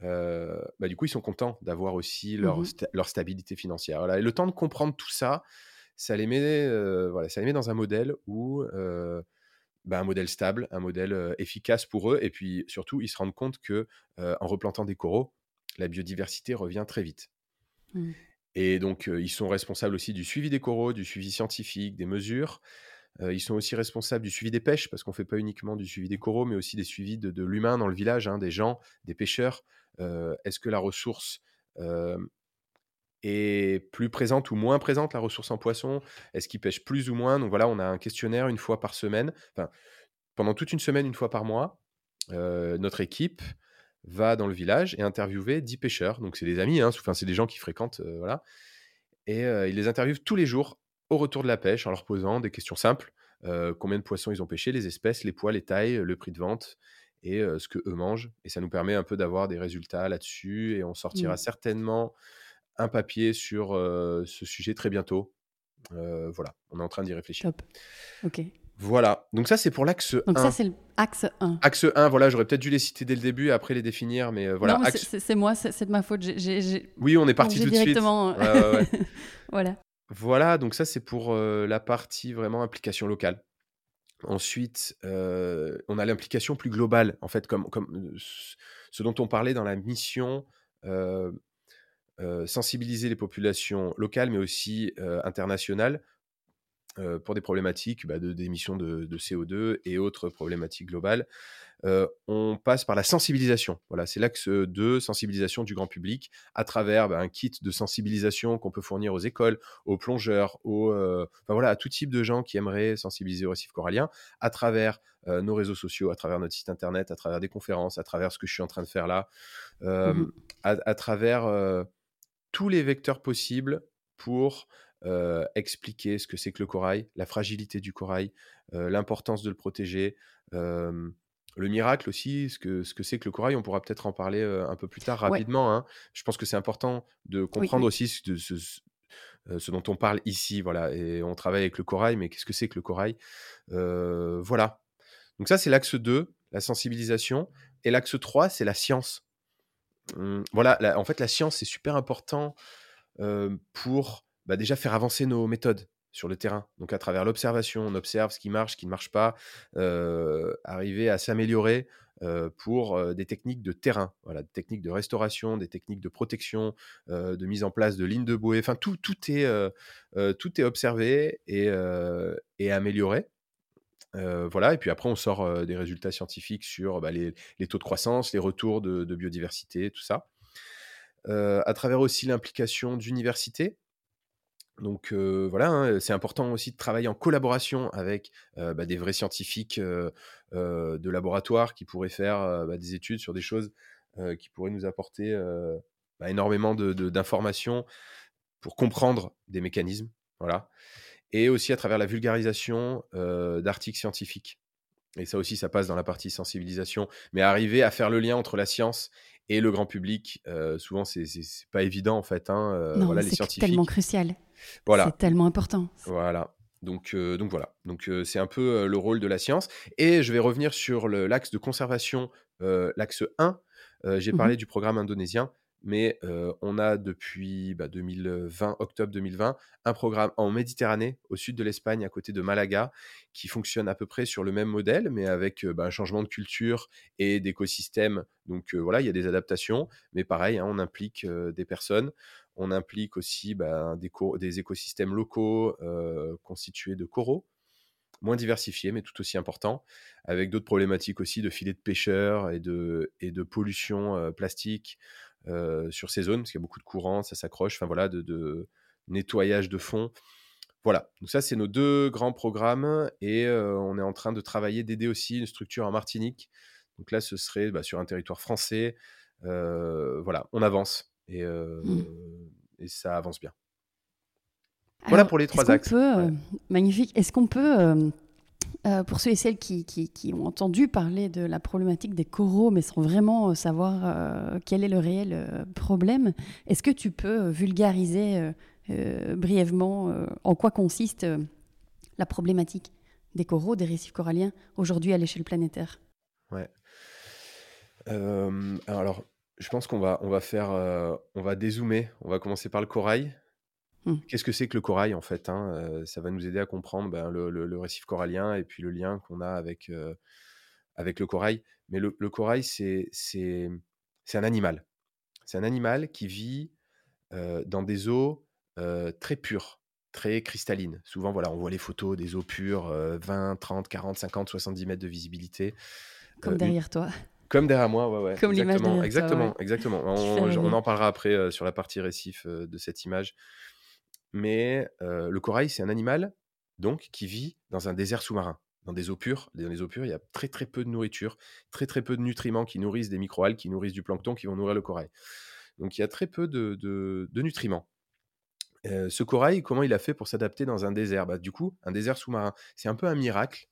A: bah du coup ils sont contents d'avoir aussi leur, mmh leur stabilité financière. Voilà. Et le temps de comprendre tout ça, ça les met voilà, ça les met dans un modèle où bah, un modèle stable, un modèle efficace pour eux, et puis surtout ils se rendent compte que en replantant des coraux, la biodiversité revient très vite. Mmh. Et donc, ils sont responsables aussi du suivi des coraux, du suivi scientifique, des mesures. Ils sont aussi responsables du suivi des pêches, parce qu'on ne fait pas uniquement du suivi des coraux, mais aussi des suivis de, l'humain dans le village, hein, des gens, des pêcheurs. Est-ce que la ressource est plus présente ou moins présente, la ressource en poisson? Est-ce qu'ils pêchent plus ou moins? Donc voilà, on a un questionnaire une fois par semaine, pendant toute une semaine, une fois par mois. notre équipe va dans le village et interviewer 10 pêcheurs. Donc, c'est des amis, hein, c'est des gens qui fréquentent. Euh, voilà. Et euh, il les interviewe tous les jours au retour de la pêche en leur posant des questions simples. Euh, combien de poissons ils ont pêché, les espèces, les poids, les tailles, le prix de vente et ce que eux mangent. Et ça nous permet un peu d'avoir des résultats là-dessus. Et on sortira mmh. certainement un papier sur ce sujet très bientôt. voilà, on est en train d'y réfléchir.
B: Top. Ok.
A: Voilà, donc ça c'est pour l'axe 1.
B: Donc ça c'est l'axe 1.
A: Axe 1, voilà, j'aurais peut-être dû les citer dès le début et après les définir, mais euh, voilà.
B: C'est moi, c'est de ma faute.
A: Oui, on est parti tout de suite.
B: voilà.
A: Voilà, donc ça c'est pour euh, la partie vraiment implication locale. Ensuite, euh, on a l'implication plus globale, en fait, comme, comme ce dont on parlait dans la mission. sensibiliser les populations locales mais aussi internationales euh, pour des problématiques bah, d'émissions de, CO2 et autres problématiques globales. Euh, on passe par la sensibilisation. Voilà, c'est l'axe 2, sensibilisation du grand public, à travers bah, un kit de sensibilisation qu'on peut fournir aux écoles, aux plongeurs, aux, euh, voilà, à tout type de gens qui aimeraient sensibiliser au récif corallien, à travers nos réseaux sociaux, à travers notre site internet, à travers des conférences, à travers ce que je suis en train de faire là, mmh à, travers tous les vecteurs possibles pour euh, expliquer ce que c'est que le corail, la fragilité du corail, euh, l'importance de le protéger, le miracle aussi, ce que ce que c'est que le corail. On pourra peut-être en parler un peu plus tard rapidement. Hein. Je pense que c'est important de comprendre aussi ce, ce, dont on parle ici. Voilà, et on travaille avec le corail, mais qu'est-ce que c'est que le corail Voilà. Donc ça, c'est l'axe 2, la sensibilisation. Et l'axe 3, c'est la science. Mmh, voilà, en fait, la science, c'est super important pour bah, déjà faire avancer nos méthodes sur le terrain. Donc à travers l'observation, on observe ce qui marche, ce qui ne marche pas, arriver à s'améliorer pour des techniques de terrain, voilà, des techniques de restauration, des techniques de protection, de mise en place de lignes de bouée. Enfin, tout, tout, est, tout est observé et, amélioré. voilà, et puis après, on sort des résultats scientifiques sur bah, les, taux de croissance, les retours de biodiversité, tout ça. à travers aussi l'implication d'universités, donc voilà, hein, c'est important aussi de travailler en collaboration avec bah, des vrais scientifiques de laboratoire qui pourraient faire bah, des études sur des choses qui pourraient nous apporter bah, énormément d'informations pour comprendre des mécanismes. Voilà. Et aussi à travers la vulgarisation d'articles scientifiques. Et ça aussi, ça passe dans la partie sensibilisation. Mais arriver à faire le lien entre la science et le grand public, souvent, c'est pas évident en fait. Hein,
B: non, voilà, c'est tellement crucial. Voilà. C'est tellement important.
A: Voilà. Donc, donc voilà. Donc c'est un peu le rôle de la science. Et je vais revenir sur l'axe de conservation, l'axe 1. j'ai
B: Mmh
A: parlé du programme indonésien, mais on a depuis 2020, bah, octobre 2020, un programme en Méditerranée, au sud de l'Espagne, à côté de Malaga, qui fonctionne à peu près sur le même modèle, mais avec bah, un changement de culture et d'écosystème. Donc voilà, il y a des adaptations, mais pareil, hein, on implique des personnes, on implique aussi bah, des, écosystèmes locaux constitués de coraux moins diversifiés, mais tout aussi importants, avec d'autres problématiques aussi de filets de pêcheurs et de, pollution plastique, euh, sur ces zones, parce qu'il y a beaucoup de courants, ça s'accroche, enfin de, nettoyage de fond. Voilà, donc ça c'est nos deux grands programmes et euh, on est en train de travailler, d'aider aussi une structure en Martinique. Donc là ce serait bah, sur un territoire français. Euh, voilà, on avance et, mmh. et, ça avance bien. voilà pour les trois axes.
B: Magnifique. Est-ce qu'on peut euh, pour ceux et celles qui, ont entendu parler de la problématique des coraux, mais sans vraiment euh, savoir euh, quel est le réel problème, est-ce que tu peux vulgariser brièvement en quoi consiste la problématique des coraux, des récifs coralliens aujourd'hui à l'échelle planétaire?
A: Ouais. alors, je pense qu'on va, on va faire, on va dézoomer. On va commencer par le corail. Mmh. Qu'est-ce que c'est que le corail en fait hein, Ça va nous aider à comprendre ben, le, récif corallien et puis le lien qu'on a avec, avec le corail. Mais le, corail, c'est un animal. C'est un animal qui vit dans des eaux très pures, très cristallines. Souvent, voilà, on voit les photos des eaux pures, 20, 30, 40, 50, 70 mètres de visibilité.
B: Comme derrière toi.
A: Comme derrière moi, ouais, ouais.
B: Comme l'image
A: Exactement, exactement, exactement. On, on, en parlera après sur la partie récif de cette image. Mais le corail, c'est un animal donc qui vit dans un désert sous-marin, dans des eaux pures. Dans les eaux pures, il y a très très peu de nourriture, très très peu de nutriments qui nourrissent des microalgues, qui nourrissent du plancton, qui vont nourrir le corail. Donc il y a très peu de, nutriments. ce corail, comment il a fait pour s'adapter dans un désert? Bah, Du coup, un désert sous-marin, c'est un peu un miracle.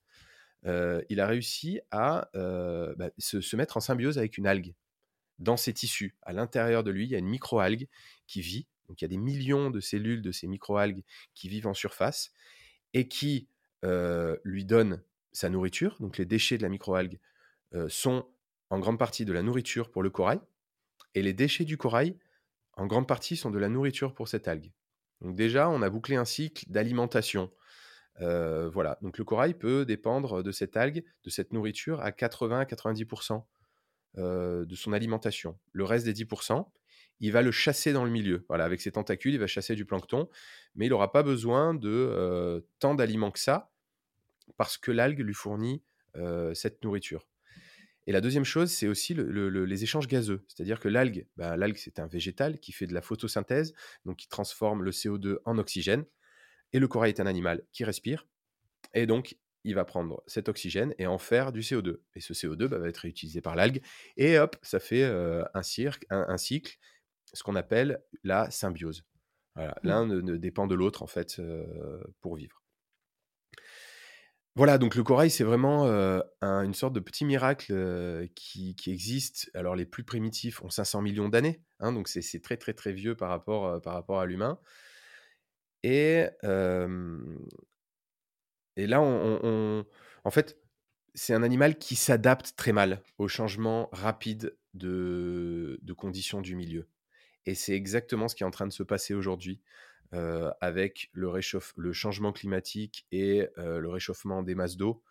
A: Il a réussi à bah, se, mettre en symbiose avec une algue dans ses tissus. À l'intérieur de lui, il y a une microalgue qui vit il y a des millions de cellules de ces microalgues qui vivent en surface et qui lui donnent sa nourriture. Donc les déchets de la microalgue sont en grande partie de la nourriture pour le corail et les déchets du corail en grande partie sont de la nourriture pour cette algue. Déjà, on a bouclé un cycle d'alimentation. Voilà, donc le corail peut dépendre de cette algue, de cette nourriture à 80-90% de son alimentation. Le reste des 10%, il va le chasser dans le milieu. Voilà, avec ses tentacules, il va chasser du plancton, mais il n'aura pas besoin de euh, tant d'aliments que ça, parce que l'algue lui fournit euh, cette nourriture. Et la deuxième chose, c'est aussi les échanges gazeux. C'est-à-dire que l'algue, bah, l'algue, c'est un végétal qui fait de la photosynthèse, donc qui transforme le CO2 en oxygène. Et le corail est un animal qui respire. Et donc, il va prendre cet oxygène et en faire du CO2. Et ce CO2 bah, va être réutilisé par l'algue. Et hop, ça fait euh, un, un, cycle ce qu'on appelle la symbiose. Mmh. L'un ne, dépend de l'autre, en fait, pour vivre. Voilà, donc le corail, c'est vraiment une sorte de petit miracle qui, existe. Alors, les plus primitifs ont 500 millions d'années, hein, donc c'est très, très, très vieux par rapport, par rapport à l'humain. Et, là, en fait, c'est un animal qui s'adapte très mal au changement rapide de, conditions du milieu. Et c'est exactement ce qui est en train de se passer aujourd'hui avec le, changement climatique et le réchauffement des masses d'eau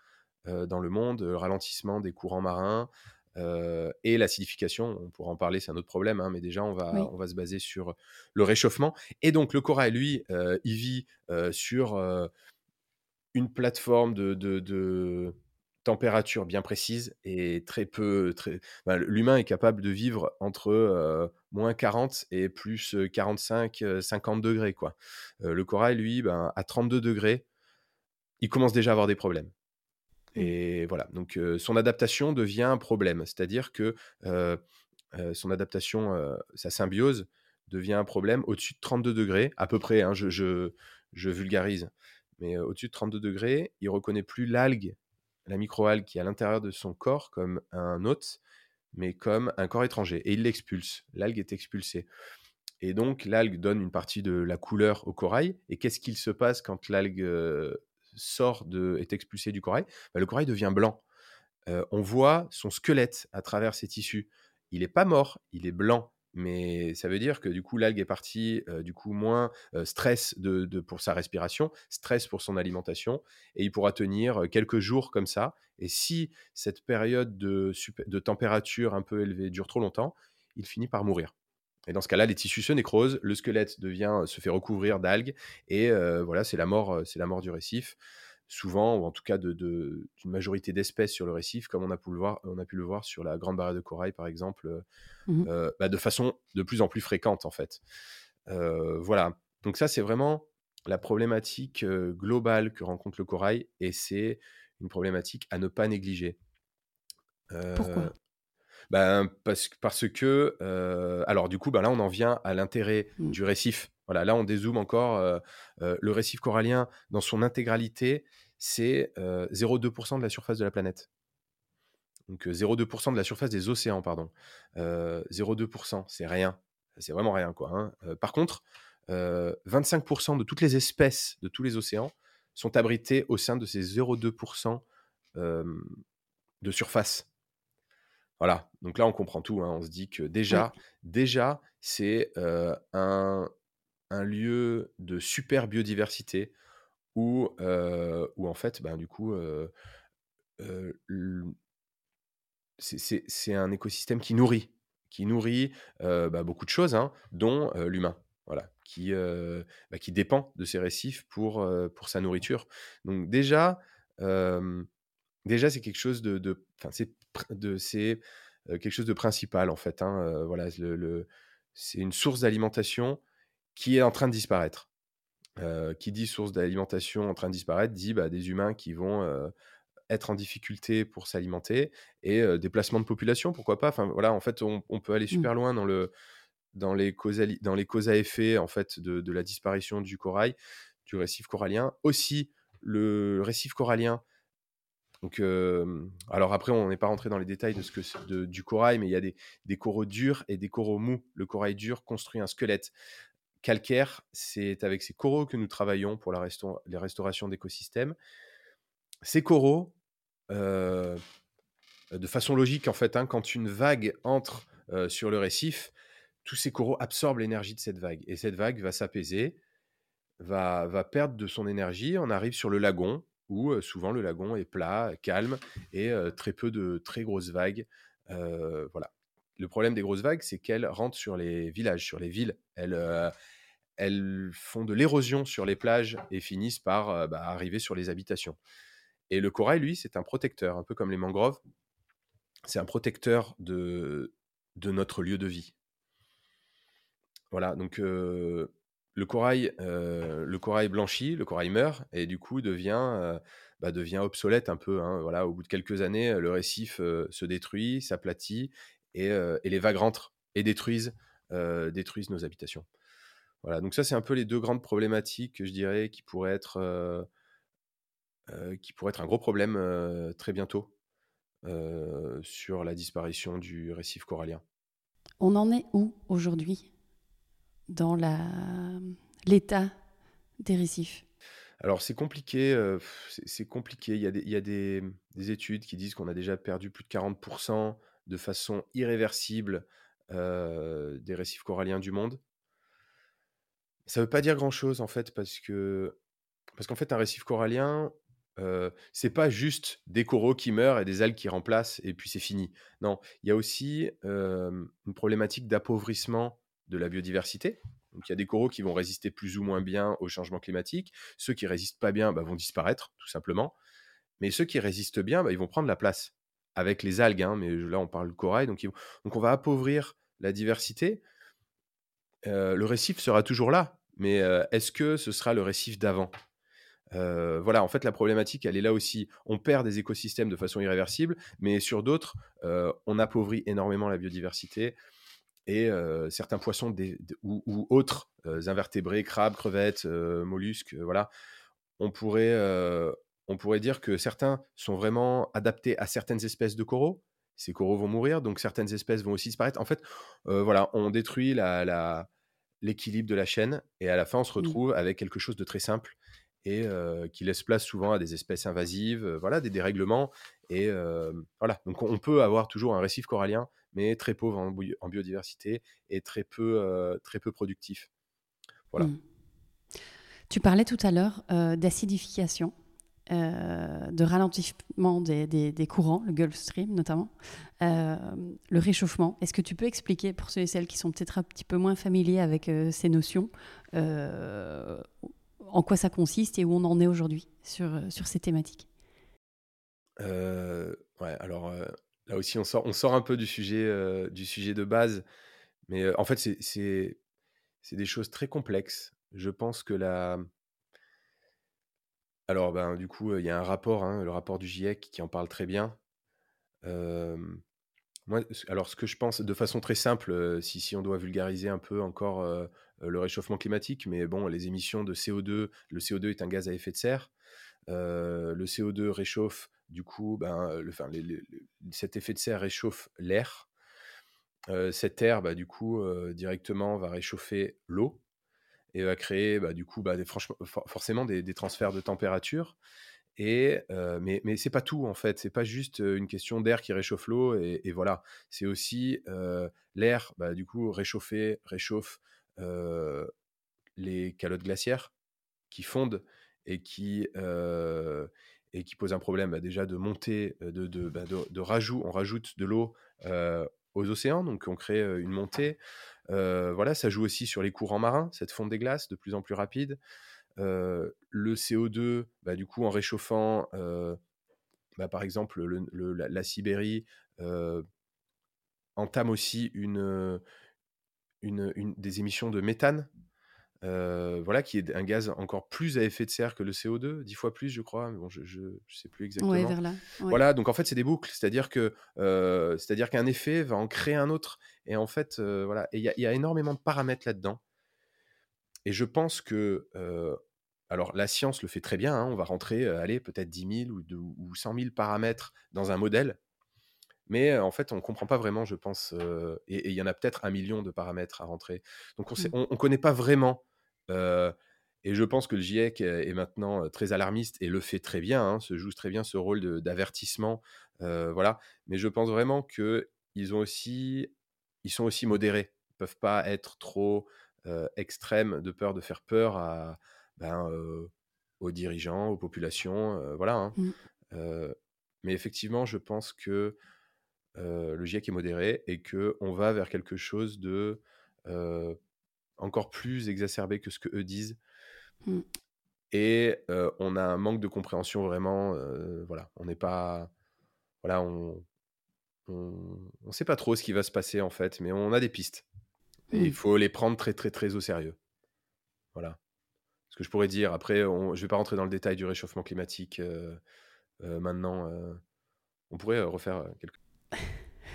A: dans le monde, le ralentissement des courants marins et l'acidification. On pourra en parler, c'est un autre problème, hein, mais déjà on va, on va se baser sur le réchauffement. Et donc le corail, lui, il vit sur une plateforme de, de température bien précise et très peu. Très... Bah, l'humain est capable de vivre entre moins 40 et plus 45, 50 degrés. Quoi. le corail, lui, ben, à 32 degrés, il commence déjà à avoir des problèmes. Mmh. Et voilà, donc son adaptation devient un problème. C'est-à-dire que son adaptation, sa symbiose, devient un problème au-dessus de 32 degrés, à peu près, hein, je, vulgarise, mais au-dessus de 32 degrés, il reconnaît plus l'algue la microalgue qui est à l'intérieur de son corps comme un hôte, mais comme un corps étranger. Et il l'expulse. L'algue est expulsée. Et donc, l'algue donne une partie de la couleur au corail. Et qu'est-ce qu'il se passe quand l'algue sort de, est expulsée du corail bah, Le corail devient blanc. On voit son squelette à travers ses tissus. il n'est pas mort, il est blanc. Mais ça veut dire que du coup, l'algue est partie, du coup, moins stress de, pour sa respiration, stress pour son alimentation, et il pourra tenir quelques jours comme ça. Et si cette période de, de température un peu élevée dure trop longtemps, il finit par mourir. Et dans ce cas-là, les tissus se nécrosent, le squelette devient, se fait recouvrir d'algues, et voilà, c'est la mort, c'est la mort du récif souvent, ou en tout cas d'une de, majorité d'espèces sur le récif, comme on a, pu le voir, on a pu le voir sur la Grande Barrière de Corail, par exemple, euh, mmh euh, bah, de façon de plus en plus fréquente, en fait. Euh, voilà. Donc ça, c'est vraiment la problématique globale que rencontre le corail, et c'est une problématique à ne pas négliger.
B: Pourquoi?
A: Ben, parce, parce que, alors du coup, ben là, on en vient à l'intérêt mmh. du récif voilà, là, on dézoome encore. le récif corallien, dans son intégralité, c'est 0,2% de la surface de la planète. Donc 0,2% de la surface des océans, pardon. 0,2%, c'est rien. C'est vraiment rien, quoi. Hein. par contre, 25% de toutes les espèces de tous les océans sont abritées au sein de ces 0,2% de surface. Voilà, donc là on comprend tout. Hein. On se dit que déjà, déjà c'est un, un lieu de super biodiversité où, où en fait, ben, du coup, c'est un écosystème qui nourrit, qui nourrit bah, beaucoup de choses, hein, dont l'humain. Voilà, qui, bah, qui dépend de ces récifs pour, pour sa nourriture. Donc déjà, déjà c'est quelque chose de, de, de c'est quelque chose de principal en fait. Hein, voilà, le, c'est une source d'alimentation qui est en train de disparaître. Euh, qui dit source d'alimentation en train de disparaître dit bah, des humains qui vont euh, être en difficulté pour s'alimenter et euh, déplacement de population, pourquoi pas? Enfin voilà, en fait, on, peut aller mmh. super loin dans le dans les causes dans les causes à effet en fait de, de, la disparition du corail, du récif corallien. Aussi, le récif corallien. Donc, alors après, on n'est pas rentré dans les détails de ce que du corail, mais il y a des, coraux durs et des coraux mous. Le corail dur construit un squelette calcaire, c'est avec ces coraux que nous travaillons pour les restaurations d'écosystèmes. Ces coraux, euh, de façon logique en fait, hein, quand une vague entre euh, sur le récif, tous ces coraux absorbent l'énergie de cette vague et cette vague va s'apaiser, va, va perdre de son énergie. On arrive sur le lagon où souvent le lagon est plat, calme et très peu de très grosses vagues. voilà. Le problème des grosses vagues, c'est qu'elles rentrent sur les villages, sur les villes. Elles, font de l'érosion sur les plages et finissent par bah, arriver sur les habitations. Et le corail, lui, c'est un protecteur, un peu comme les mangroves. C'est un protecteur de, de notre lieu de vie. Voilà, donc le, corail, euh, le corail blanchit, le corail meurt, et du coup devient, bah, devient obsolète un peu. Hein. Voilà, au bout de quelques années, le récif se détruit, s'aplatit, et, les vagues rentrent et détruisent, détruisent nos habitations. Voilà, donc ça, c'est un peu les deux grandes problématiques que je dirais qui pourraient être, euh, euh, qui pourraient être un gros problème euh, très bientôt sur la disparition du récif corallien.
B: On en est où aujourd'hui? Dans l'état des récifs
A: alors c'est compliqué, c'est compliqué. Il y a, des, il y a des, des, études qui disent qu'on a déjà perdu plus de 40% de façon irréversible des récifs coralliens du monde. Ça veut pas dire grand-chose en fait parce que parce qu'en fait un récif corallien euh, c'est pas juste des coraux qui meurent et des algues qui remplacent et puis c'est fini. Non, il y a aussi une problématique d'appauvrissement de la biodiversité. Donc il y a des coraux qui vont résister plus ou moins bien au changement climatique. Ceux qui résistent pas bien bah, vont disparaître tout simplement. Mais ceux qui résistent bien, bah, ils vont prendre la place avec les algues. Hein, mais là on parle de corail, donc, donc on va appauvrir la diversité. Euh, le récif sera toujours là, mais euh, est-ce que ce sera le récif d'avant? Euh, voilà, en fait, la problématique, elle est là aussi. On perd des écosystèmes de façon irréversible, mais sur d'autres, on appauvrit énormément la biodiversité et certains poissons ou, autres invertébrés, crabes, crevettes, mollusques, voilà, on pourrait, on pourrait dire que certains sont vraiment adaptés à certaines espèces de coraux. Ces coraux vont mourir, donc certaines espèces vont aussi disparaître. En fait, voilà, on détruit la l'équilibre de la chaîne et à la fin on se retrouve avec quelque chose de très simple et qui laisse place souvent à des espèces invasives, voilà, des dérèglements. Et voilà, donc on peut avoir toujours un récif corallien, mais très pauvre en, biodiversité et très peu, très peu productif. Voilà. Mmh.
B: Tu parlais tout à l'heure d'acidification. de ralentissement des, courants, le Gulf Stream notamment, le réchauffement. Est-ce que tu peux expliquer pour ceux et celles qui sont peut-être un petit peu moins familiers avec ces notions en quoi ça consiste et où on en est aujourd'hui sur, sur ces thématiques?
A: Ouais, alors là aussi, on sort, on sort un peu du sujet, du sujet de base, mais en fait, c'est des choses très complexes. Je pense que la. Alors, ben, du coup, il y a un rapport, hein, le rapport du GIEC, qui en parle très bien. moi, alors, ce que je pense, de façon très simple, si, si on doit vulgariser un peu encore le réchauffement climatique, mais bon, les émissions de CO2, le CO2 est un gaz à effet de serre. Le CO2 réchauffe, du coup, ben, le, enfin, cet effet de serre réchauffe l'air. Euh, cet air, bah, du coup, directement va réchauffer l'eau et va créer, bah, du coup, bah, des, franchement, forcément des, transferts de température. Et, mais mais c'est pas tout en fait, c'est pas juste une question d'air qui réchauffe l'eau et, voilà, c'est aussi l'air, bah, du coup, réchauffé, réchauffe les calottes glaciaires qui fondent et qui, et qui posent un problème bah, déjà de montée, bah, de, rajout, on rajoute de l'eau aux océans, donc on crée une montée. voilà, ça joue aussi sur les courants marins, cette fonte des glaces de plus en plus rapide. le CO2, bah, du coup, en réchauffant, par exemple, la, Sibérie entame aussi des émissions de méthane, euh, voilà, qui est un gaz encore plus à effet de serre que le CO2, dix fois plus, je crois. Mais bon, je ne sais plus exactement.
B: Ouais, vers là.
A: Voilà, donc en fait, c'est des boucles, c'est-à-dire que, euh, c'est-à-dire qu'un effet va en créer un autre, et en fait, euh, voilà, il y, a énormément de paramètres là-dedans. Et je pense que, alors la science le fait très bien. Hein, on va rentrer, aller peut-être 10 000 ou, ou 100 000 paramètres dans un modèle mais en fait, on ne comprend pas vraiment, je pense, et il y en a peut-être un million de paramètres à rentrer. Donc on ne connaît pas vraiment. Et je pense que le GIEC est maintenant très alarmiste et le fait très bien, hein, se joue très bien ce rôle d'avertissement. voilà. Mais je pense vraiment qu'ils ont aussi, ils sont aussi modérés. Ils ne peuvent pas être trop extrêmes de peur de faire peur à, ben, aux dirigeants, aux populations. voilà. Hein. Mmh. mais effectivement, je pense que le GIEC est modéré et que on va vers quelque chose de encore plus exacerbé que ce que eux disent. Mmh. Et on a un manque de compréhension vraiment. voilà, on n'est pas. Voilà, on on sait pas trop ce qui va se passer en fait, mais on a des pistes. Et il mmh. faut les prendre très très très au sérieux. Voilà. Ce que je pourrais dire. Après, je vais pas rentrer dans le détail du réchauffement climatique maintenant. on pourrait refaire quelques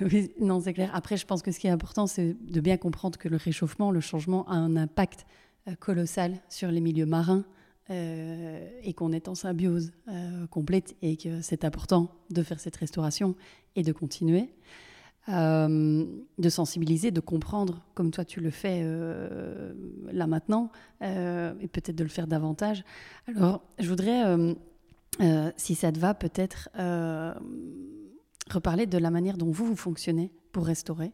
B: oui, non, c'est clair. Après, je pense que ce qui est important, c'est de bien comprendre que le réchauffement, le changement a un impact euh, colossal sur les milieux marins euh, et qu'on est en symbiose euh, complète et que c'est important de faire cette restauration et de continuer. de sensibiliser, de comprendre, comme toi tu le fais là maintenant, et peut-être de le faire davantage. Alors, je voudrais, si ça te va, peut-être reparler de la manière dont vous, vous fonctionnez pour restaurer.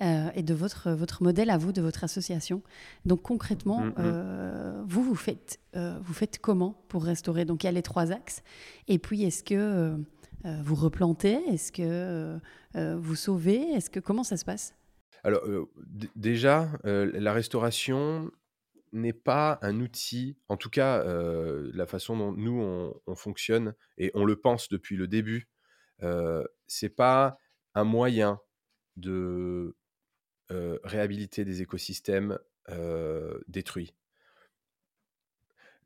B: Euh, et de votre, votre modèle à vous, de votre association. Donc concrètement, mm, mm. Euh, vous, vous faites, euh, vous faites comment pour restaurer? Donc il y a les trois axes. Et puis, est-ce que vous replantez? Est-ce que vous sauvez? Est-ce que Comment ça se passe?
A: Alors déjà, la restauration n'est pas un outil, en tout cas la façon dont nous, on, on fonctionne, et on le pense depuis le début, euh, c'est pas un moyen de réhabiliter des écosystèmes détruits.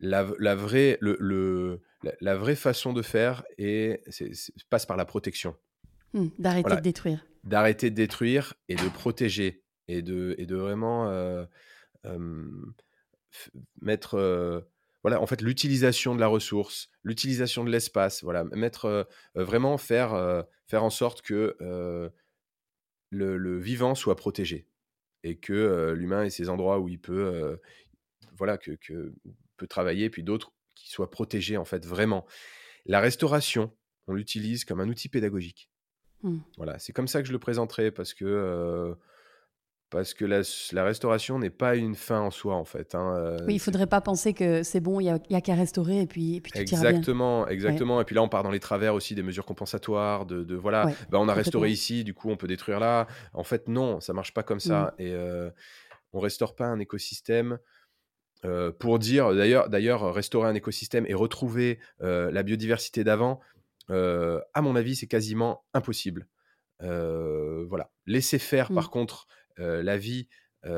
A: La, vraie, le, la, vraie façon de faire est, passe par la protection.
B: Mmh, d'arrêter de détruire.
A: D'arrêter de détruire et de protéger et de, et de vraiment mettre voilà, en fait, l'utilisation de la ressource, l'utilisation de l'espace, voilà, mettre vraiment faire, faire en sorte que le, vivant soit protégé et que l'humain ait ses endroits où il peut, voilà, que, peut travailler, puis d'autres qui soit protégé en fait vraiment. La restauration, on l'utilise comme un outil pédagogique. Mmh. Voilà, c'est comme ça que je le présenterai parce que parce que la, restauration n'est pas une fin en soi en fait. Hein,
B: oui, il faudrait pas penser que c'est bon, il y a, qu'à restaurer et puis, et puis tout
A: exactement, bien. exactement. Et puis là, on part dans les travers aussi des mesures compensatoires, de, voilà, bah, on a restauré ici, du coup, on peut détruire là. En fait, non, ça marche pas comme ça. Mmh. Et on restaure pas un écosystème. pour dire, d'ailleurs, d'ailleurs, restaurer un écosystème et retrouver la biodiversité d'avant, à mon avis, c'est quasiment impossible. voilà. Laisser faire, par mmh. contre, la vie et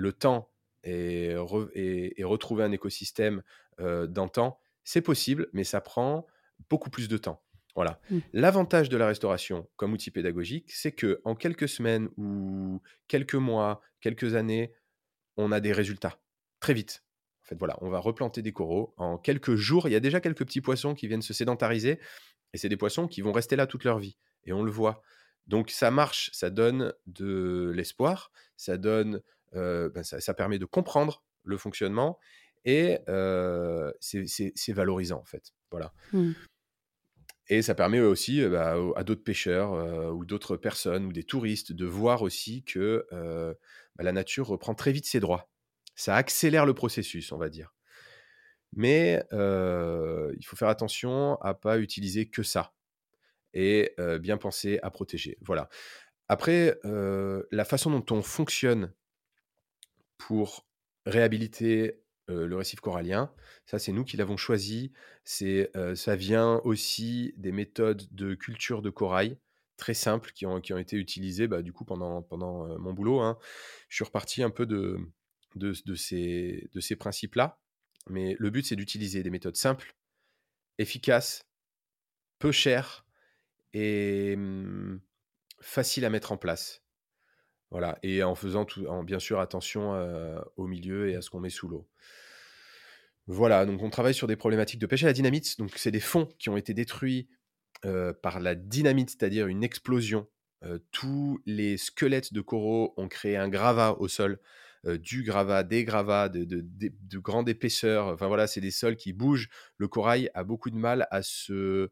A: le temps et, retrouver un écosystème d'antan, c'est possible, mais ça prend beaucoup plus de temps. Voilà. Mmh. L'avantage de la restauration comme outil pédagogique, c'est que en quelques semaines ou quelques mois, quelques années, on a des résultats très vite. En fait, voilà, on va replanter des coraux en quelques jours. Il y a déjà quelques petits poissons qui viennent se sédentariser, et c'est des poissons qui vont rester là toute leur vie. Et on le voit. Donc ça marche, ça donne de l'espoir, ça donne, ben, ça, permet de comprendre le fonctionnement et c'est valorisant en fait. Voilà. Mmh. Et ça permet aussi bah, à d'autres pêcheurs ou d'autres personnes ou des touristes de voir aussi que bah, la nature reprend très vite ses droits. Ça accélère le processus, on va dire. Mais il faut faire attention à pas utiliser que ça et bien penser à protéger. Voilà. Après, la façon dont on fonctionne pour réhabiliter le récif corallien, ça c'est nous qui l'avons choisi. C'est, ça vient aussi des méthodes de culture de corail très simples qui ont, qui ont été utilisées bah, du coup pendant, pendant mon boulot. Hein. Je suis reparti un peu de, de, ces, de ces principes-là, mais le but c'est d'utiliser des méthodes simples, efficaces, peu chères et mmh, facile à mettre en place. Voilà, et en faisant bien sûr attention au milieu et à ce qu'on met sous l'eau. Voilà, donc on travaille sur des problématiques de pêche à la dynamite. Donc c'est des fonds qui ont été détruits par la dynamite, c'est-à-dire une explosion. tous les squelettes de coraux ont créé un gravat au sol, du gravat, des gravats de, de, de grande épaisseur. Enfin voilà, c'est des sols qui bougent. Le corail a beaucoup de mal à se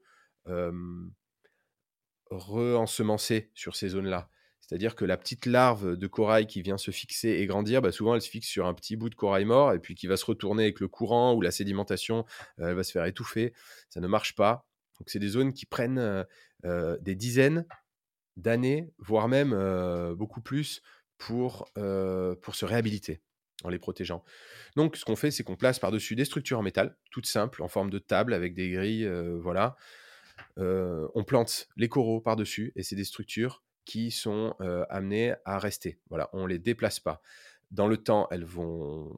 A: re-ensemencer sur ces zones-là. C'est-à-dire que la petite larve de corail qui vient se fixer et grandir, bah, souvent elle se fixe sur un petit bout de corail mort et puis qui va se retourner avec le courant ou la sédimentation, euh, elle va se faire étouffer. Ça ne marche pas. Donc c'est des zones qui prennent euh, euh, des dizaines d'années, voire même beaucoup plus, pour, pour se réhabiliter en les protégeant. Donc ce qu'on fait, c'est qu'on place par-dessus des structures en métal, toutes simples, en forme de table avec des grilles, voilà on plante les coraux par-dessus et c'est des structures qui sont amenées à rester. Voilà, on les déplace pas. Dans le temps, elles vont,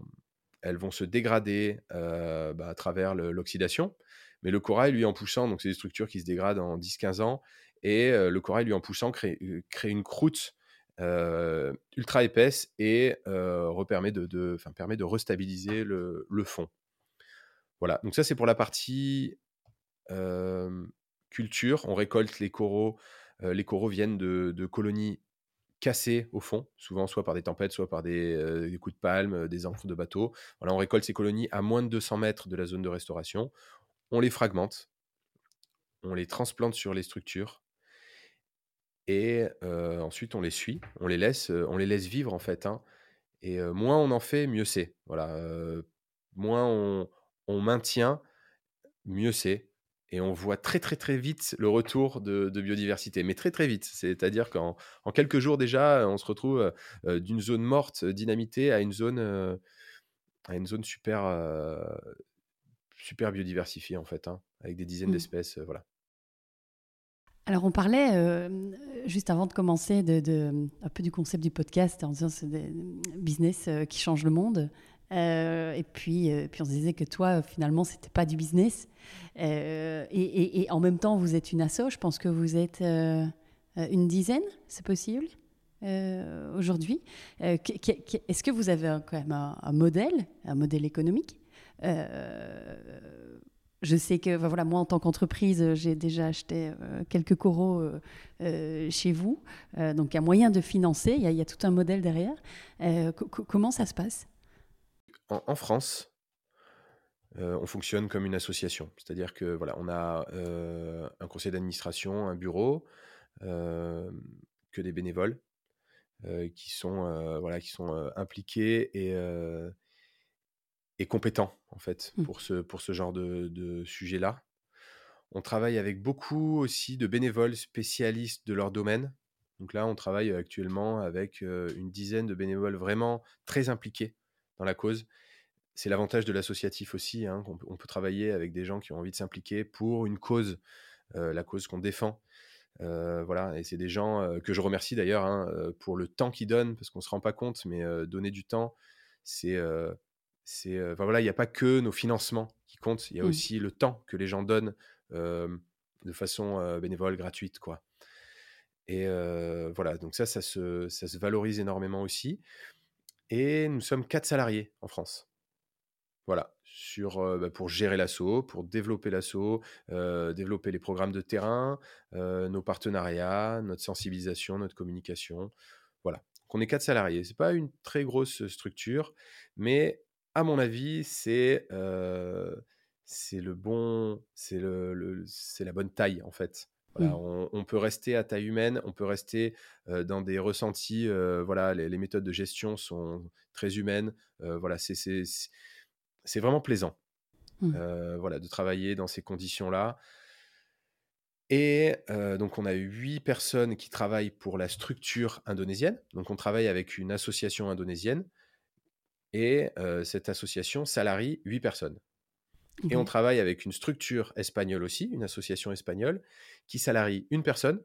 A: elles vont se dégrader bah, à travers l'oxydation. Mais le corail, lui, en poussant, donc c'est des structures qui se dégradent en 10-15 ans, et le corail, lui, en poussant, crée, une croûte ultra épaisse et permet de, permet de restabiliser le, le, fond. Voilà, donc ça c'est pour la partie On récolte les coraux. Les coraux viennent de, colonies cassées au fond, souvent soit par des tempêtes, soit par des, coups de palme, des encres de bateaux. Voilà, on récolte ces colonies à moins de 200 mètres de la zone de restauration. On les fragmente, on les transplante sur les structures et ensuite on les suit, on les laisse, on les laisse vivre en fait. Hein. Et moins on en fait, mieux c'est. Voilà, moins on, on maintient, mieux c'est et on voit très très très vite le retour de, biodiversité, mais très très vite. C'est-à-dire qu'en en quelques jours déjà, on se retrouve euh, euh, d'une zone morte, euh, dynamitée, à une zone, à une zone super, super biodiversifiée en fait, hein, avec des dizaines mmh. d'espèces, voilà.
B: Alors on parlait juste avant de commencer de, un peu du concept du podcast en disant c'est des business qui changent le monde. Euh, et puis, euh, puis on se disait que toi, finalement, c'était pas du business. Euh, et, en même temps, vous êtes une asso. Je pense que vous êtes une dizaine, c'est possible aujourd'hui. Est-ce que vous avez quand même un, modèle, un modèle économique? Je sais que voilà, moi, en tant qu'entreprise, j'ai déjà acheté quelques coraux chez vous. donc, il y a moyen de financer, il y, a tout un modèle derrière. comment ça se passe?
A: En, France, on fonctionne comme une association. C'est-à-dire que voilà, on a un conseil d'administration, un bureau, que des bénévoles qui sont, voilà, qui sont impliqués et, et compétents en fait mmh. pour, ce, pour ce genre de, de sujet-là. On travaille avec beaucoup aussi de bénévoles spécialistes de leur domaine. Donc là, on travaille actuellement avec une dizaine de bénévoles vraiment très impliqués dans la cause. C'est l'avantage de l'associatif aussi. Hein, on, peut travailler avec des gens qui ont envie de s'impliquer pour une cause, la cause qu'on défend. voilà, et c'est des gens que je remercie d'ailleurs hein, pour le temps qu'ils donnent, parce qu'on ne se rend pas compte, mais donner du temps, c'est c'est voilà, il n'y a pas que nos financements qui comptent, il y a mmh. aussi le temps que les gens donnent de façon bénévole, gratuite, quoi. Et voilà, donc ça, ça se, ça se valorise énormément aussi. Et nous sommes quatre salariés en France. Voilà, sur, bah, pour gérer l'assaut, pour développer l'assaut, développer les programmes de terrain, nos partenariats, notre sensibilisation, notre communication. Voilà. Donc on est quatre salariés. C'est pas une très grosse structure, mais à mon avis, c'est c'est le bon, c'est le, c'est la bonne taille en fait. Voilà, mmh. on, peut rester à taille humaine, on peut rester dans des ressentis. voilà, les, méthodes de gestion sont très humaines. voilà, c'est, c'est, vraiment plaisant. Mmh. voilà, de travailler dans ces conditions-là. Et donc, on a huit personnes qui travaillent pour la structure indonésienne. Donc, on travaille avec une association indonésienne. Et cette association salarie huit personnes. Et on travaille avec une structure espagnole aussi, une association espagnole, qui salarie une personne.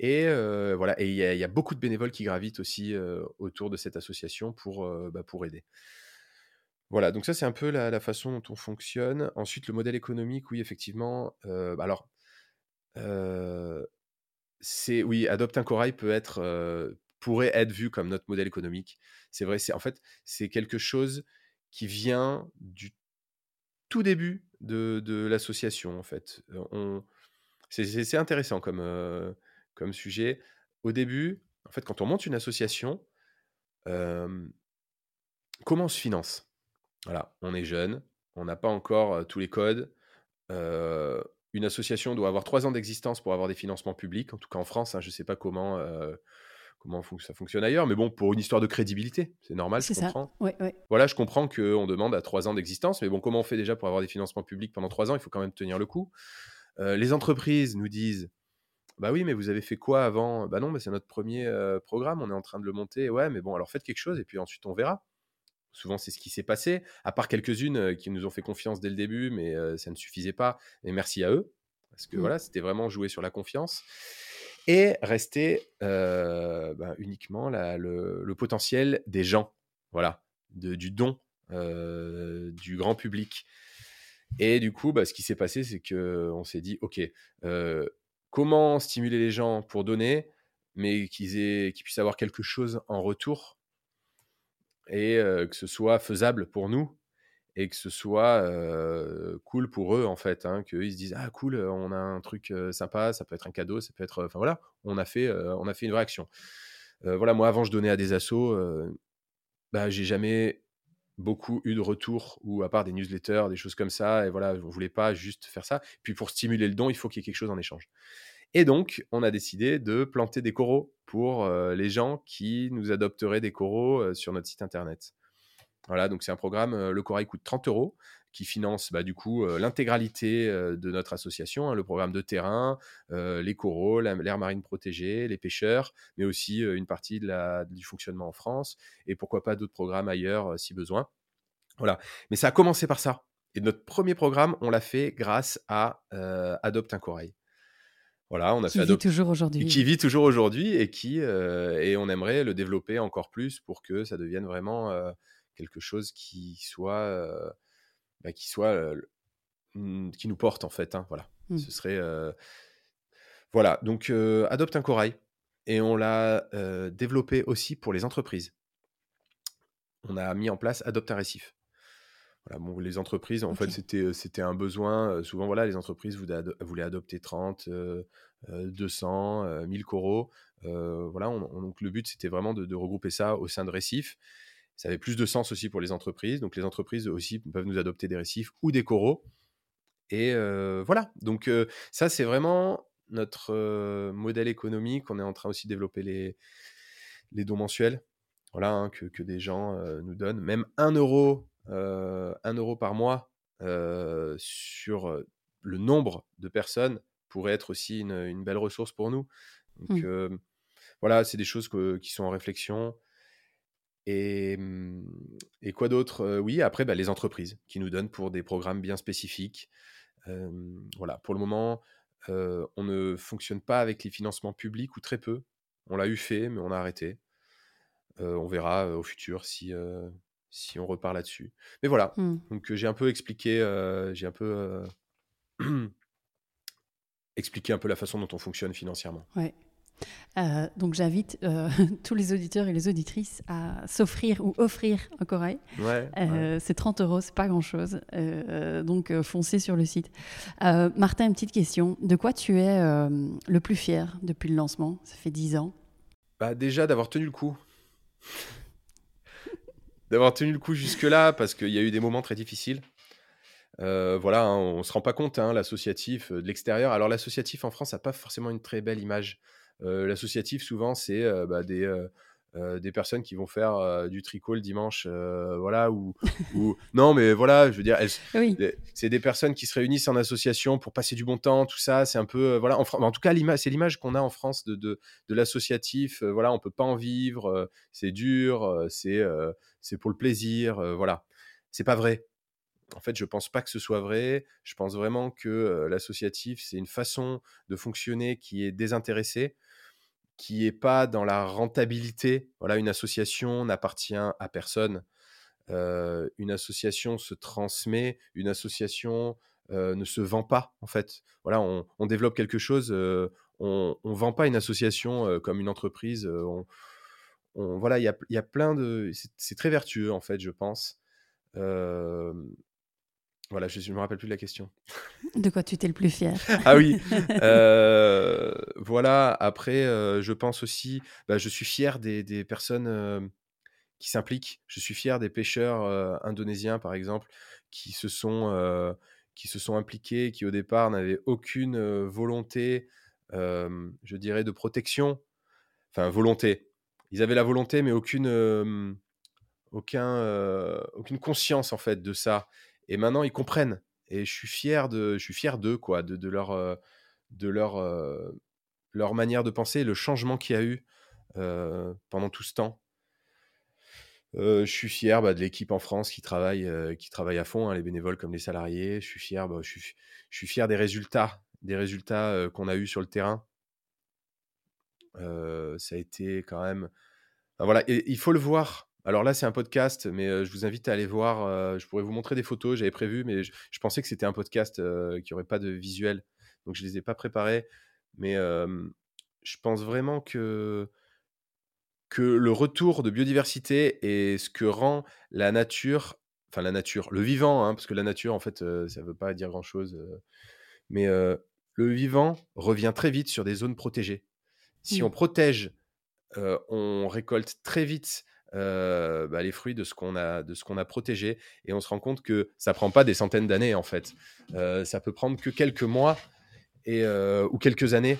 A: Et voilà, et il y, a beaucoup de bénévoles qui gravitent aussi autour de cette association pour, bah, pour aider. Voilà, donc ça c'est un peu la, façon dont on fonctionne. Ensuite, le modèle économique, oui, effectivement. Bah, alors, c'est oui, Adopte un corail peut être, pourrait être vu comme notre modèle économique. C'est vrai, c'est en fait c'est quelque chose qui vient du tout début de, l'association, en fait. C'est, intéressant comme, comme sujet. Au début, en fait, quand on monte une association, comment on se finance? Voilà, on est jeune, on n'a pas encore tous les codes. une association doit avoir trois ans d'existence pour avoir des financements publics, en tout cas en France. Hein, je ne sais pas comment comment ça fonctionne ailleurs, mais bon, pour une histoire de crédibilité, c'est normal, je comprends. Voilà, je comprends qu'on demande à trois ans d'existence, mais bon, comment on fait déjà pour avoir des financements publics pendant trois ans? Il faut quand même tenir le coup. Euh, les entreprises nous disent Bah oui, mais vous avez fait quoi avant Bah non, c'est notre premier euh, programme, on est en train de le monter. Ouais, mais bon, alors faites quelque chose et puis ensuite on verra. Souvent, c'est ce qui s'est passé, à part quelques-unes euh, qui nous ont fait confiance dès le début, mais ça ne suffisait pas. Et merci à eux, parce que mmh. voilà, c'était vraiment jouer sur la confiance et rester bah, uniquement le, potentiel des gens, voilà, du don du grand public. Et du coup, bah, ce qui s'est passé, c'est qu'on s'est dit, OK, comment stimuler les gens pour donner, mais qu'ils puissent avoir quelque chose en retour et que ce soit faisable pour nous et que ce soit cool pour eux en fait, hein, qu'ils se disent ah cool, on a un truc sympa, ça peut être un cadeau, ça peut être, enfin voilà, on a fait, on a fait une vraie action. voilà, moi avant je donnais à des assos, bah j'ai jamais beaucoup eu de retour ou à part des newsletters, des choses comme ça, et voilà, on voulait pas juste faire ça. Puis pour stimuler le don, il faut qu'il y ait quelque chose en échange. Et donc, on a décidé de planter des coraux pour les gens qui nous adopteraient des coraux sur notre site internet. Voilà, donc c'est un programme, le Corail coûte 30 euros, qui finance bah, du coup l'intégralité de notre association, hein, le programme de terrain, les coraux, l'air marine protégée, les pêcheurs, mais aussi une partie du fonctionnement en France, et pourquoi pas d'autres programmes ailleurs si besoin. Voilà, mais ça a commencé par ça. Et notre premier programme, on l'a fait grâce à Adopte un corail. Voilà, on a
B: qui vit toujours aujourd'hui.
A: Qui vit toujours aujourd'hui et qui et on aimerait le développer encore plus pour que ça devienne vraiment quelque chose qui soit, bah, qui soit, mmh, qui nous porte en fait. Hein, voilà, mmh. ce serait, voilà. Donc adopte un corail et on l'a développé aussi pour les entreprises. On a mis en place adopte un récif. Voilà, bon, les entreprises, en fait, c'était, c'était un besoin. souvent, voilà, les entreprises voulaient, adopter 30, 200, 1000 coraux. voilà, donc le but, c'était vraiment de, de, regrouper ça au sein de Récif ça avait plus de sens aussi pour les entreprises. Donc les entreprises aussi peuvent nous adopter des récifs ou des coraux. Et voilà, donc ça c'est vraiment notre modèle économique. On est en train aussi de développer les, les dons mensuels, voilà, hein, que, que, des gens nous donnent. Même 1 euro, 1 euro par mois sur le nombre de personnes pourrait être aussi une, une belle ressource pour nous. Donc mmh. voilà, c'est des choses qui sont en réflexion. Et, mmh, et quoi d'autre Oui, après, bah, les entreprises qui nous donnent pour des programmes bien spécifiques. voilà, pour le moment, on ne fonctionne pas avec les financements publics ou très peu. On l'a eu fait, mais on a arrêté. on verra au futur si, si on repart là-dessus. Mais voilà, mmh. donc j'ai un peu expliqué, j'ai un peu expliqué un peu la façon dont on fonctionne financièrement.
B: Ouais. Euh, donc j'invite euh, tous les auditeurs et les auditrices à s'offrir ou offrir un corail. Euh, c'est 30 euros, c'est pas grand-chose. donc foncez sur le site. Martin, une petite question. De quoi tu es le plus fier depuis le lancement? Ça fait 10 ans.
A: Bah, déjà d'avoir tenu le coup. D'avoir tenu le coup jusque-là parce qu'il y a eu des moments très difficiles. voilà, hein, on se rend pas compte, hein, l'associatif de l'extérieur. Alors l'associatif en France n'a pas forcément une très belle image. Euh, l'associatif, souvent, c'est euh, bah, des, euh, des personnes qui vont faire du tricot le dimanche, voilà, ou, ou, non, mais voilà, je veux dire, c'est des personnes qui se réunissent en association pour passer du bon temps, tout ça, c'est un peu, voilà, en, en, tout cas, c'est l'image qu'on a en France de, de, de l'associatif, voilà, on peut pas en vivre, c'est dur, c'est c'est pour le plaisir, voilà, c'est pas vrai. En fait, je pense pas que ce soit vrai. Je pense vraiment que l'associatif, c'est une façon de fonctionner qui est désintéressée qui est pas dans la rentabilité. Voilà, une association n'appartient à personne. Euh, une association se transmet, une association euh, ne se vend pas en fait. Voilà, on, développe quelque chose, euh, on, ne vend pas une association comme une entreprise. Voilà, il y a, plein de, c'est très vertueux en fait, je pense. Voilà, je ne me rappelle plus de la question.
B: De quoi tu étais le plus fier
A: Ah oui. Euh, voilà, après, euh, je pense aussi, bah, je suis fier des, des personnes euh, qui s'impliquent. Je suis fier des pêcheurs indonésiens, par exemple, qui se sont, qui se sont impliqués, qui au départ n'avaient aucune volonté, je dirais, de protection. Enfin, volonté. Ils avaient la volonté, mais aucune, aucun, aucune conscience, en fait, de ça. Et maintenant, ils comprennent. Et je suis fier de, je suis fier d'eux, quoi, de, de leur, euh, de leur, euh, leur manière de penser, le changement qu'il y a eu euh, pendant tout ce temps. je suis fier bah, de l'équipe en France qui travaille, qui travaille à fond, hein, les bénévoles comme les salariés. Je suis fier, bah, je, suis, je suis fier des résultats, des résultats qu'on a eus sur le terrain. ça a été quand même. voilà, et, il faut le voir alors là, c'est un podcast, mais je vous invite à aller voir. je pourrais vous montrer des photos, j'avais prévu, mais je, pensais que c'était un podcast qui n'aurait pas de visuel. Donc je ne les ai pas préparés. Mais je pense vraiment que, que le retour de biodiversité est ce que rend la nature, enfin la nature, le vivant, hein, parce que la nature, en fait, ça ne veut pas dire grand-chose. mais le vivant revient très vite sur des zones protégées. Si on protège, on récolte très vite euh, bah, les fruits de ce qu'on a de ce qu'on a protégé et on se rend compte que ça prend pas des centaines d'années en fait. Euh, ça peut prendre que quelques mois et euh, ou quelques années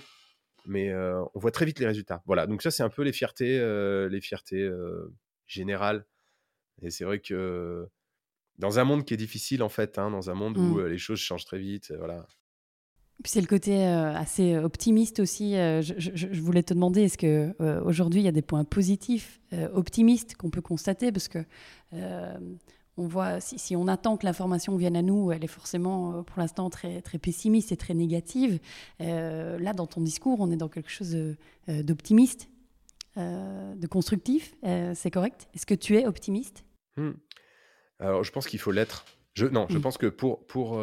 A: mais on voit très vite les résultats. Voilà. Donc ça c'est un peu les fiertés les fiertés générales. Et c'est vrai que dans un monde qui est difficile en fait hein, dans un monde où mmh. les choses changent très vite voilà
B: c'est le côté euh, assez optimiste aussi. Euh, je, voulais te demander, est-ce que euh, aujourd'hui il y a des points positifs, optimistes qu'on peut constater, parce que on voit si, on attend que l'information vienne à nous, elle est forcément pour l'instant très très pessimiste et très négative. là, dans ton discours, on est dans quelque chose d'optimiste, de constructif. c'est correct? Est-ce que tu es optimiste?
A: Hmm. Alors, je pense qu'il faut l'être. Je, non, je pense que pour pour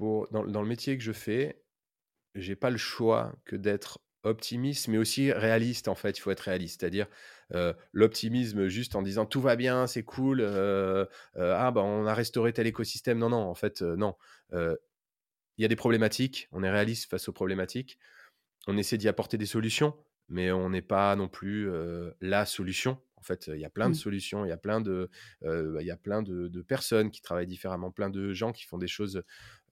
A: dans, le métier que je fais, j'ai pas le choix que d'être optimiste, mais aussi réaliste en fait. Il faut être réaliste, c'est-à-dire euh, l'optimisme juste en disant tout va bien, c'est cool, euh, euh, ah bah on a restauré tel écosystème. Non, non, en fait, non. Il y a des problématiques, on est réaliste face aux problématiques, on essaie d'y apporter des solutions, mais on n'est pas non plus la solution fait, il y a plein de
B: Mmh.
A: solutions, il y a plein de, heu, il y a plein de de personnes qui travaillent différemment, plein de gens qui font des choses,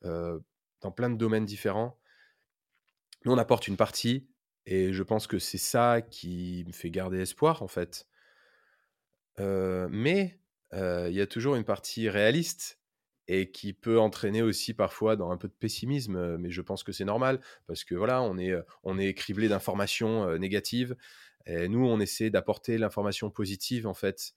A: dans plein de domaines différents. Nous, on apporte une partie et je pense que c'est ça qui me fait garder espoir, en fait. Heu, mais heu, il y a toujours une partie réaliste et qui peut entraîner aussi parfois dans un peu de pessimisme, mais je pense que c'est normal parce que voilà, on est, on est criblé d'informations, négatives et nous, on essaie d'apporter l'information positive, en fait,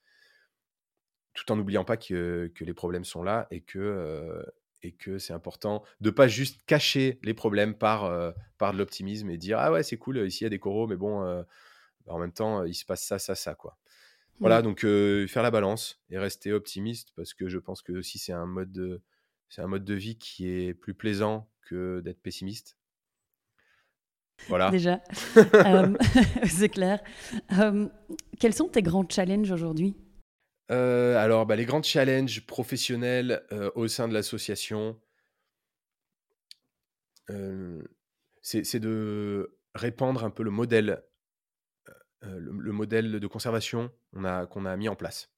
A: tout en n'oubliant pas que que les problèmes sont là et que, et que c'est important de pas juste cacher les problèmes par, heu, par de l'optimisme et dire: «Ah ouais, c'est cool, ici il y a des coraux, mais bon, heu, bah, en même temps, il se passe ça, ça, ça, quoi».
B: Mmh.
A: Voilà, donc heu, faire la balance et rester optimiste parce que je pense que aussi c'est un mode de c'est un mode de vie qui est plus plaisant que d'être pessimiste. Voilà.
B: Déjà, c'est clair. Quels sont tes grands challenges aujourd'hui?
A: Heu, alors, bah, les grands challenges professionnels, heu, au sein de l'association heu, c'est de répandre un peu le modèle, le le modèle de conservation qu'on a mis en place.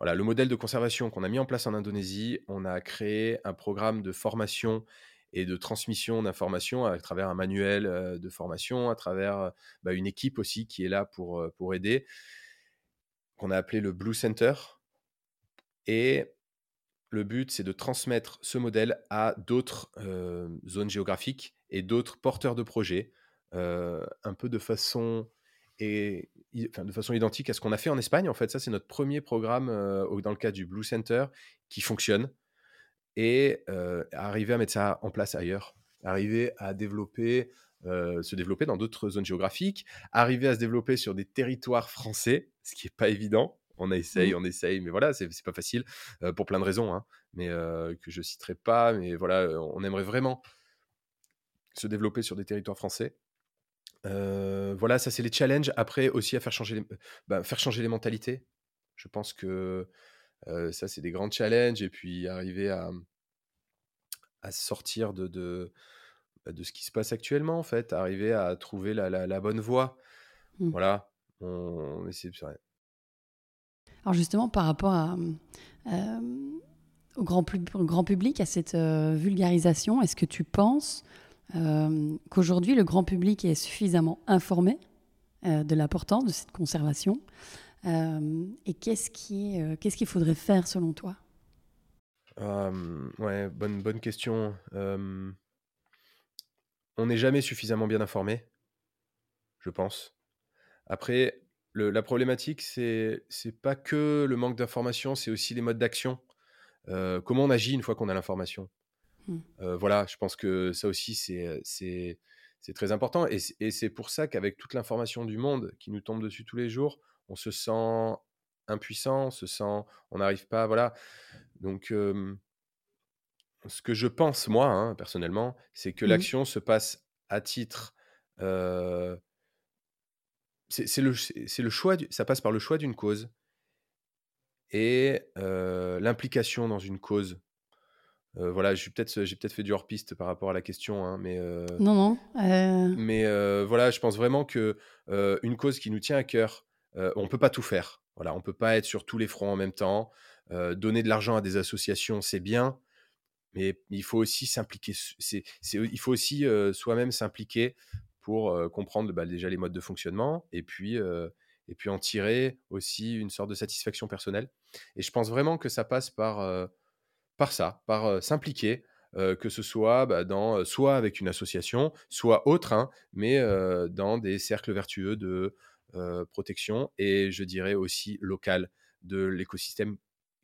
A: Voilà, le modèle de conservation qu'on a mis en place en Indonésie, on a créé un programme de formation et de transmission d'informations à travers un manuel, de formation, à travers, bah, une équipe aussi qui est là pour aider qu'on a appelé le Blue Center et le but, c'est de transmettre ce modèle à d'autres, heu, zones géographiques et d'autres porteurs de projets, heu, un peu de façon et de façon identique à ce qu'on a fait en Espagne. En fait, ça, c'est notre premier programme, au dans le cadre du Blue Center qui fonctionne et arriver à mettre ça en place ailleurs, arriver à se développer dans d'autres zones géographiques, arriver à se développer sur des territoires français, ce qui est pas évident. On essaye,
B: Mmh.
A: on essaye, mais voilà, c'est pas facile, heu, pour plein de raisons, hein, mais heu, que je citerai pas, mais voilà, heu, on aimerait vraiment se développer sur des territoires français. Voilà, ça, c'est les challenges. Après aussi à faire changer les bah, faire changer les mentalités. Je pense que, ça, c'est des grands challenges et puis arriver à, à sortir de de, bah, de ce qui se passe actuellement, en fait, arriver à trouver la la la bonne voie.
B: Mmh.
A: Voilà, on essaie ouais.
B: Alors justement par rapport à, hem, au grand pub au grand public, à cette, heu, vulgarisation, est-ce que tu penses, hem, qu'aujourd'hui le grand public est suffisamment informé, de l'importance de cette conservation? Et qu'est-ce qu'il faudrait faire selon toi?
A: Ouais, bonne bonne question. On n'est jamais suffisamment bien informé je pense. Après, le la problématique, c'est c'est pas que le manque d'information, c'est aussi les modes d'action. Heu, comment on agit une fois qu'on a l'information?
B: Mmh.
A: Heu, voilà, je pense que ça aussi, c'est, c'est très important et c'est pour ça qu'avec toute l'information du monde qui nous tombe dessus tous les jours, on se sent impuissant, on se sent on n'arrive pas voilà, donc ce que je pense moi, hein, personnellement, c'est que
B: Mmh.
A: l'action se passe à titre, c'est le le choix du ça passe par le choix d'une cause et heu, l'implication dans une cause. Heu, voilà, peut-être j'ai peut-être fait du hors piste par rapport à la question, hein, mais heu
B: Non, non,
A: mais voilà, je pense vraiment que, une cause qui nous tient à cœur, on peut pas tout faire. Voilà, on peut pas être sur tous les fronts en même temps. Donner de l'argent à des associations, c'est bien, mais il faut aussi s'impliquer il faut aussi, soi-même s'impliquer pour, comprendre, bah, déjà les modes de fonctionnement et puis, et puis en tirer aussi une sorte de satisfaction personnelle et je pense vraiment que ça passe par, par ça, par, s'impliquer, que ce soit, bah, dans, soit avec une association, soit autre, hein, mais dans des cercles vertueux de, protection et je dirais aussi local, de l'écosystème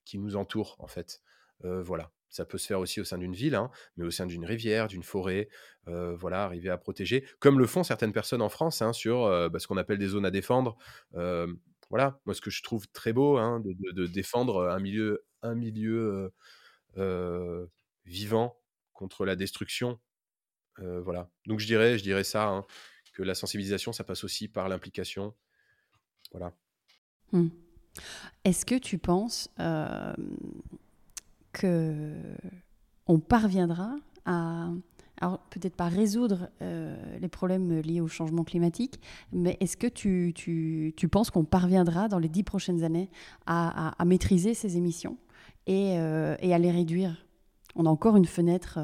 A: qui nous entoure, en fait. Voilà, ça peut se faire aussi au sein d'une ville, hein, mais au sein d'une rivière, d'une forêt, voilà, arriver à protéger, comme le font certaines personnes en France, hein, sur, bah, ce qu'on appelle des zones à défendre. Voilà, moi, ce que je trouve très beau, hein, de défendre, un milieu un milieu, vivant contre la destruction, voilà. Donc je dirais je dirais ça, que la sensibilisation, ça passe aussi par l'implication. Voilà.
B: Mmh. Est-ce que tu penses, hem, qu'on parviendra à alors peut-être pas résoudre les problèmes liés au changement climatique, mais est-ce que tu, tu, tu penses qu'on parviendra dans les dix prochaines années à, à, maîtriser ces émissions et, et, à les réduire? On a encore une fenêtre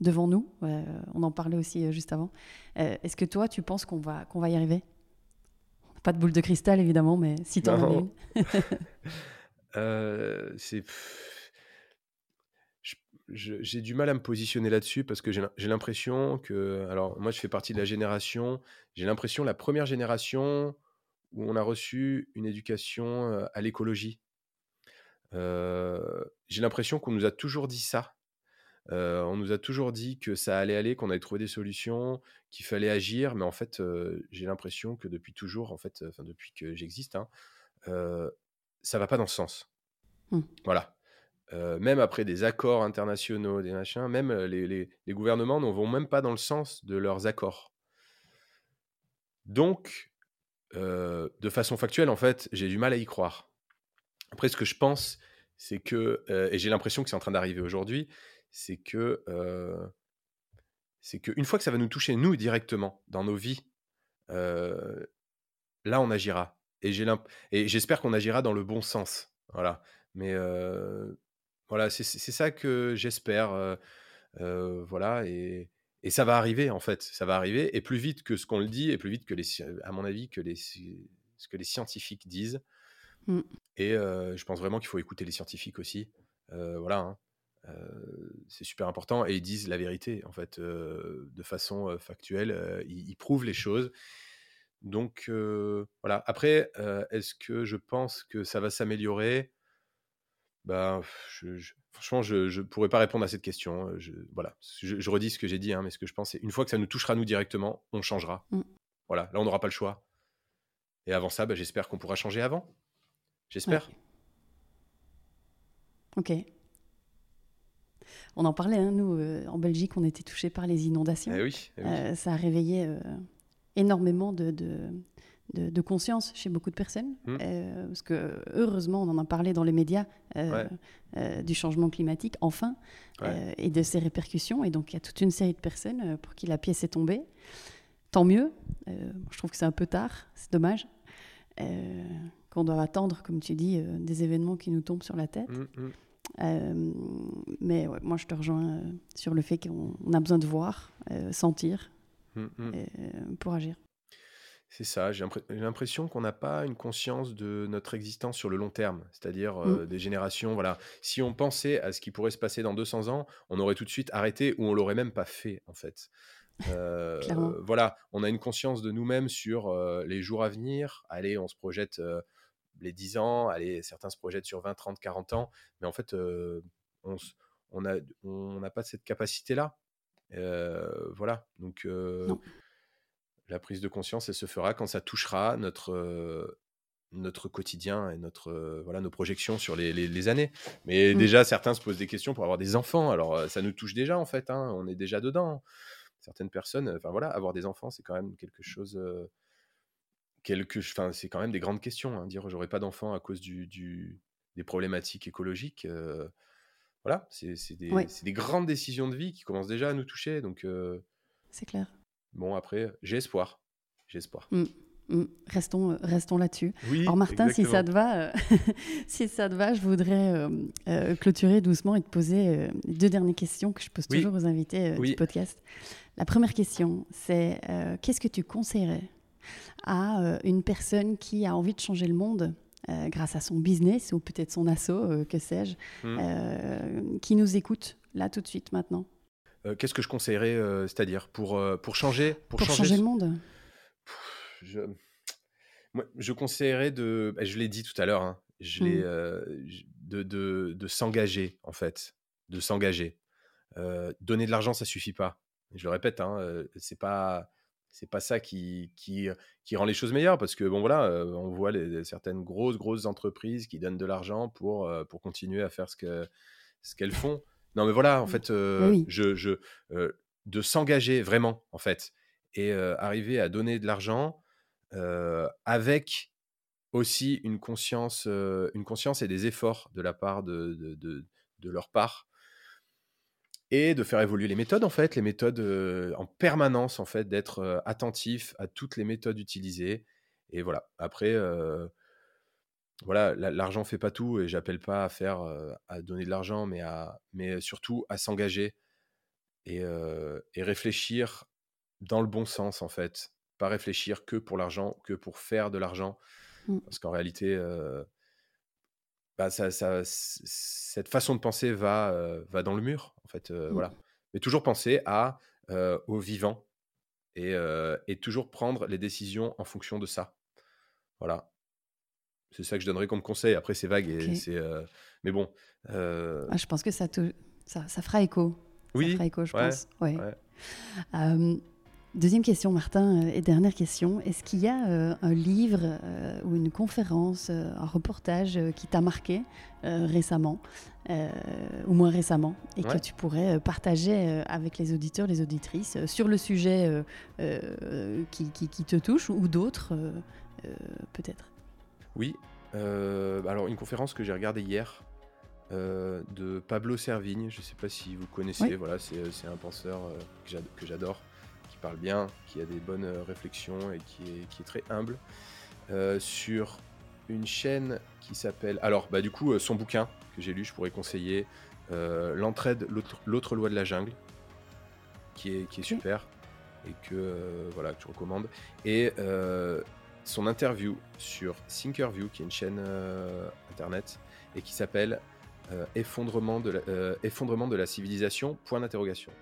B: devant nous, on en parlait aussi juste avant. est-ce que toi, tu penses qu'on va, qu'on va y arriver? Pas de boule de cristal, évidemment, mais si tu en as une.
A: c'est j'ai du mal à me positionner là-dessus parce que j'ai l'impression que, alors moi je fais partie de la génération, j'ai l'impression la première génération où on a reçu une éducation à l'écologie. j'ai l'impression qu'on nous a toujours dit ça. on nous a toujours dit que ça allait aller, qu'on allait trouver des solutions, qu'il fallait agir, mais en fait, j'ai l'impression que depuis toujours, en fait, enfin depuis que j'existe, hein, ça va pas dans ce sens. Mmh. Voilà. Euh, même après des accords internationaux, des machins, même euh, les, gouvernements ne vont même pas dans le sens de leurs accords. Donc, euh, de façon factuelle, en fait, j'ai du mal à y croire. Après, ce que je pense, c'est que, et j'ai l'impression que c'est en train d'arriver aujourd'hui, c'est que, c'est qu'une fois que ça va nous toucher, nous, directement, dans nos vies, là, on agira. Et j'espère qu'on agira dans le bon sens. Voilà. Mais voilà, c'est ça que j'espère. voilà, et, ça va arriver, en fait. Ça va arriver, et plus vite que ce qu'on le dit, et plus vite que, les, à mon avis, que les, ce que les scientifiques disent. Mmh. Et je pense vraiment qu'il faut écouter les scientifiques aussi. voilà, hein. c'est super important. Et ils disent la vérité, en fait, de façon factuelle. Ils, prouvent les choses. Donc, voilà. Après, est-ce que je pense que ça va s'améliorer? Bah, je, franchement, je ne pourrais pas répondre à cette question. Je, voilà, je, redis ce que j'ai dit, hein, mais ce que je pense, c'est une fois que ça nous touchera nous directement, on changera. Mmh. Voilà, là, on n'aura pas le choix. Et avant ça, bah, j'espère qu'on pourra changer avant. J'espère.
B: Ok. On en parlait, hein, nous, euh, en Belgique, on était touchés par les inondations.
A: Eh oui,
B: eh euh, ça a réveillé euh, énormément de, de, conscience chez beaucoup de personnes. Mmh. Euh, parce que heureusement, on en a parlé dans les médias euh, euh, du changement climatique, enfin, et de ses répercussions. Et donc, il y a toute une série de personnes pour qui la pièce est tombée. Tant mieux. je trouve que c'est un peu tard, c'est dommage. qu'on doit attendre, comme tu dis, des événements qui nous tombent sur la tête. Mmh, mmh. mais moi, je te rejoins sur le fait qu'on a besoin de voir, sentir pour agir.
A: C'est ça, j'ai l'impression qu'on n'a pas une conscience de notre existence sur le long terme, c'est-à-dire mmh. des générations. Voilà, si on pensait à ce qui pourrait se passer dans 200 ans, on aurait tout de suite arrêté ou on l'aurait même pas fait en fait. voilà, on a une conscience de nous-mêmes sur les jours à venir. Allez, on se projette les 10 ans, allez, certains se projettent sur 20, 30, 40 ans, mais en fait, on n'a on pas cette capacité-là. voilà, donc la prise de conscience, elle se fera quand ça touchera notre, euh, notre quotidien et notre, euh, voilà, nos projections sur les, années. Mais mmh. déjà, certains se posent des questions pour avoir des enfants. Alors, euh, ça nous touche déjà, en fait. Hein, on est déjà dedans. Certaines personnes, enfin voilà, avoir des enfants, c'est quand même quelque chose. quelque, enfin, c'est quand même des grandes questions. Hein, dire j'aurai pas d'enfants à cause du, des problématiques écologiques. voilà, c'est des, des, grandes décisions de vie qui commencent déjà à nous toucher. Donc,
B: c'est clair.
A: Bon, après, j'ai espoir. J'ai espoir.
B: Mmh, mmh. Restons, euh, restons là-dessus. Oui, Alors Martin, si ça te va, euh, si ça te va, je voudrais euh, clôturer doucement et te poser deux dernières questions que je pose toujours aux invités du podcast. La première question, c'est qu'est-ce que tu conseillerais à une personne qui a envie de changer le monde grâce à son business ou peut-être son assaut, que sais-je, mmh. qui nous écoute là tout de suite maintenant?
A: Qu'est-ce que je conseillerais, euh, c'est-à-dire pour, euh, pour changer
B: Pour, changer, le monde
A: je, je conseillerais de. Bah, je l'ai dit tout à l'heure, hein, je mmh. de, de, de s'engager, en fait. De s'engager. donner de l'argent, ça suffit pas. Je le répète, hein, c'est pas c'est pas ça qui, qui, qui, rend les choses meilleures parce que bon voilà on voit les, certaines grosses grosses entreprises qui donnent de l'argent pour, pour continuer à faire ce que ce qu'elles font non, mais voilà, en mmh. fait, je, je de s'engager vraiment, en fait, et arriver à donner de l'argent avec aussi une conscience, une conscience et des efforts de la part de, de, de, leur part. et de faire évoluer les méthodes en fait, les méthodes en permanence en fait, d'être attentif à toutes les méthodes utilisées. Et voilà. Après, voilà, l'argent fait pas tout et j'appelle pas à faire, à donner de l'argent, mais à, mais surtout à s'engager et, et réfléchir dans le bon sens en fait, pas réfléchir que pour l'argent, que pour faire de l'argent,
B: mmh.
A: parce qu'en réalité. Bah, ça, ça, cette façon de penser va, va dans le mur, en fait. Mmh. Voilà. Mais toujours penser à, au vivant et, et, toujours prendre les décisions en fonction de ça. Voilà. C'est ça que je donnerais comme conseil. Après, c'est vague. Et c'est, mais bon.
B: Ah, je pense que ça, te, ça, ça fera écho.
A: Oui.
B: Ça fera écho, je pense. Ouais. Deuxième question, Martin, euh, et dernière question. Est-ce qu'il y a euh, un livre euh, ou une conférence, un reportage qui t'a marqué récemment, ou moins récemment, et que tu pourrais partager avec les auditeurs, les auditrices, sur le sujet qui, qui, te touche, ou d'autres, peut-être?
A: Oui. alors, une conférence que j'ai regardée hier, de Pablo Servigne. Je ne sais pas si vous connaissez. Voilà, c'est un penseur que j'adore parle bien, qui a des bonnes euh, réflexions et qui est, qui est très humble, euh, sur une chaîne qui s'appelle... Alors, bah, du coup, euh, son bouquin que j'ai lu, je pourrais conseiller, L'entraide, l'autre loi de la jungle, qui est, qui est super et que, voilà, que je recommande. Et son interview sur Thinkerview, qui est une chaîne internet, et qui s'appelle effondrement, de la, effondrement de la civilisation, point d'interrogation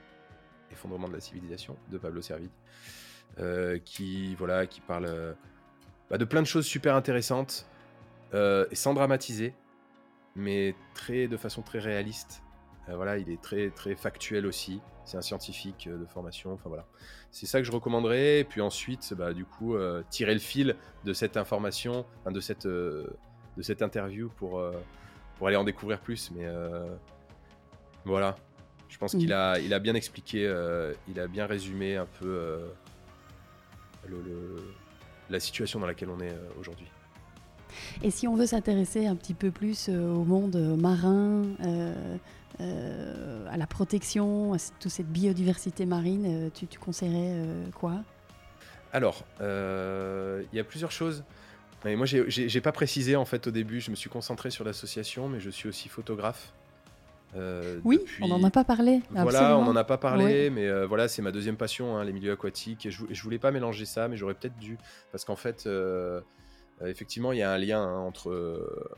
A: effondrement de la civilisation de Pablo euh, qui voilà, qui parle euh, bah, de plein de choses super intéressantes euh, et sans dramatiser, mais très de façon très réaliste. Voilà, il est très très factuel aussi. C'est un scientifique de formation. Enfin voilà, c'est ça que je recommanderais. Et puis ensuite, bah, du coup, tirer le fil de cette information, de cette de cette interview pour pour aller en découvrir plus. Mais voilà, je pense qu'il a, il a bien expliqué, euh, il a bien résumé un peu euh, le, la situation dans laquelle on est euh, aujourd'hui.
B: Et si on veut s'intéresser un petit peu plus au monde marin, à la protection, à toute cette biodiversité marine, tu, tu conseillerais quoi?
A: Alors, il y a plusieurs choses. Et moi, j'ai pas précisé en fait au début. Je me suis concentré sur l'association, mais je suis aussi photographe.
B: Euh, oui, on n'en a pas parlé.
A: Voilà, on n'en a pas parlé, mais euh, voilà, c'est ma deuxième passion, hein, les milieux aquatiques. Et je, je, voulais pas mélanger ça, mais j'aurais peut-être dû, parce qu'en fait, euh, effectivement, il y a un lien hein, entre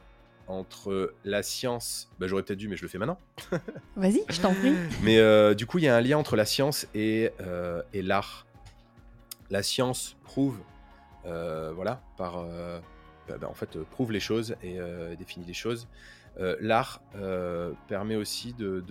A: entre la science. Bah, j'aurais peut-être dû, mais je le fais maintenant.
B: Vas-y, je t'en prie.
A: mais du coup, il y a un lien entre la science et, et l'art. La science prouve, voilà, par bah, bah, en fait, prouve les choses et définit les choses. Euh, l'art euh, permet aussi de,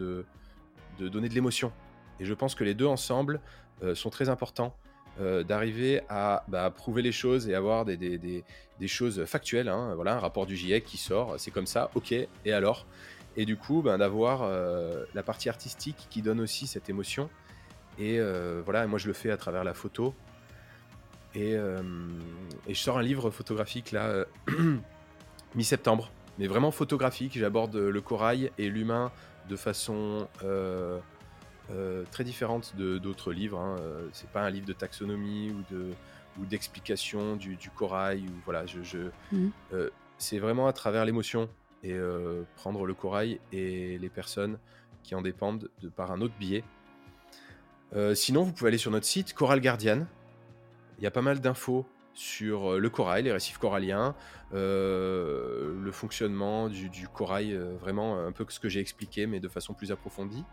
A: donner de l'émotion. Et je pense que les deux ensemble euh, sont très importants. D'arriver à bah, prouver les choses et avoir des, choses factuelles. Hein. voilà, un rapport du GIEC qui sort, c'est comme ça, ok, et alors? Et du coup, ben, d'avoir la partie artistique qui donne aussi cette émotion. Et voilà, moi je le fais à travers la photo. Et, et je sors un livre photographique là, mi-septembre mais vraiment photographique. J'aborde le corail et l'humain de façon euh, euh, très différente de d'autres livres. Hein. Euh, c'est pas un livre de taxonomie ou de ou d'explication du, corail ou voilà. Je, mmh. c'est vraiment à travers l'émotion et prendre le corail et les personnes qui en dépendent de par un autre biais. sinon, vous pouvez aller sur notre site Coral Guardian. Il y a pas mal d'infos sur euh, le corail, les récifs coralliens, euh, le fonctionnement du, corail, euh, vraiment un peu ce que j'ai expliqué, mais de façon plus approfondie.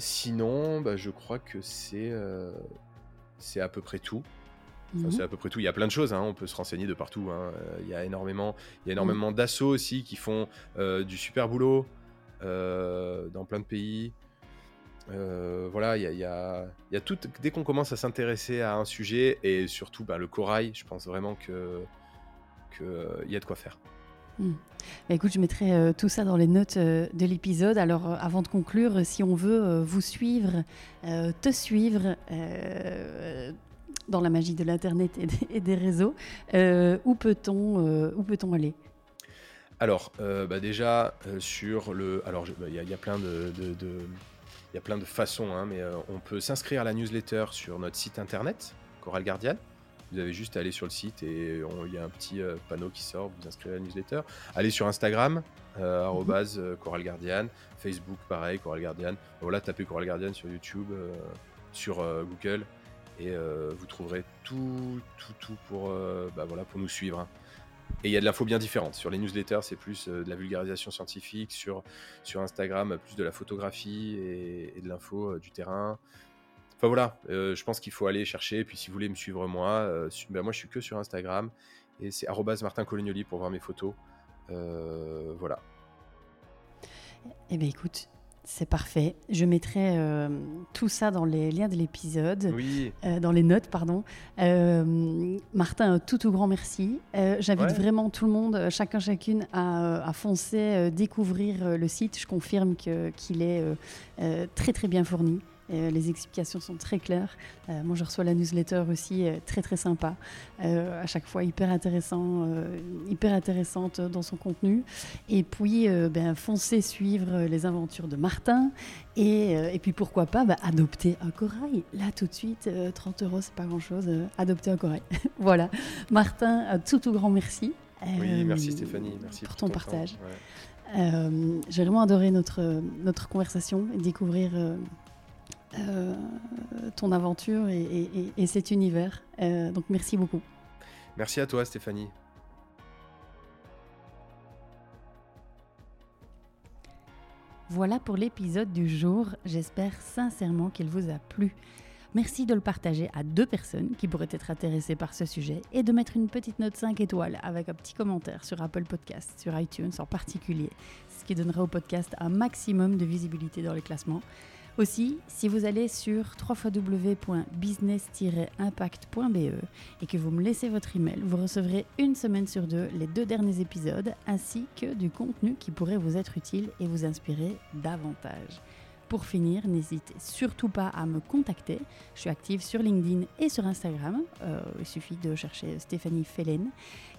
A: Sinon, bah, je crois que c'est c'est à peu près tout. Mhm. C'est à peu près tout. Il y a plein de choses, hein. on peut se renseigner de partout. Hein. Il y a énormément, il y a énormément d'assauts aussi qui font du super boulot dans plein de pays. Euh, voilà, il y a, y a, tout. Dès qu'on commence à s'intéresser à un sujet et surtout bah, le corail, je pense vraiment que qu'il euh, y a de quoi faire.
B: Hmm. Écoute, je mettrai euh, tout ça dans les notes de l'épisode. Alors, avant de conclure, si on veut vous suivre, te suivre dans la magie de l'internet et, des réseaux, où peut-on où peut-on aller?
A: Alors, euh, bah, déjà, euh, sur le. Alors, bah, il y, a- plein de. il y a plein de façons, hein, mais euh, on peut s'inscrire à la newsletter sur notre site internet, Coral Guardian. Vous avez juste à aller sur le site et il y a un petit euh, panneau qui sort, vous inscrivez à la newsletter. Allez sur Instagram, euh, arrobase, euh, Coral Guardian. Facebook, pareil, Coral Guardian. Voilà, tapez Coral Guardian sur YouTube, euh, sur euh, Google, et vous trouverez tout, tout, tout pour, bah, voilà, pour nous suivre. hein. Et il y a de l'info bien différente. Sur les newsletters, c'est plus de la vulgarisation scientifique. Sur, sur Instagram, plus de la photographie et, et de l'info du terrain. Enfin voilà, euh, je pense qu'il faut aller chercher. Et puis si vous voulez me suivre moi, euh, su- ben, moi je suis que sur Instagram. Et c'est arrobase Martin Colignoli pour voir mes photos. Euh, voilà.
B: Eh bien, écoute, c'est parfait. Je mettrai euh, tout ça dans les liens de l'épisode.
A: Oui,
B: Euh, dans les notes, pardon. Euh, Martin, un tout tout grand merci. J'invite
A: Ouais.
B: vraiment tout le monde, chacun chacune, à, à foncer, découvrir le site. Je confirme qu'il est très très bien fourni. Euh, les explications sont très claires. Euh, moi, je reçois la newsletter aussi, euh, très très sympa. À chaque fois, hyper intéressant, hyper intéressante dans son contenu. Et puis, ben, foncez suivre les aventures de Martin. Et, et puis pourquoi pas bah, adopter un corail. Là tout de suite, euh, 30 euros, c'est pas grand-chose. adopter un corail. voilà. Martin, un tout tout grand merci.
A: oui, merci Stéphanie. Merci
B: pour ton
A: temps.
B: partage.
A: Ouais.
B: Euh, J'ai vraiment adoré notre, notre conversation et découvrir euh, euh, ton aventure et, et- et- et cet univers. Euh, donc merci beaucoup.
A: Merci à toi Stéphanie.
B: Voilà pour l'épisode du jour. J'espère sincèrement qu'il vous a plu. Merci de le partager à deux personnes qui pourraient être intéressées par ce sujet et de mettre une petite note 5 étoiles avec un petit commentaire sur Apple Podcast, sur iTunes en particulier, ce qui donnera au podcast un maximum de visibilité dans les classements. Aussi, si vous allez sur www.business-impact.be et que vous me laissez votre email, vous recevrez une semaine sur deux les deux derniers épisodes ainsi que du contenu qui pourrait vous être utile et vous inspirer davantage. Pour finir, n'hésitez surtout pas à me contacter. Je suis active sur LinkedIn et sur Instagram. Euh, il suffit de chercher Stéphanie Fellen.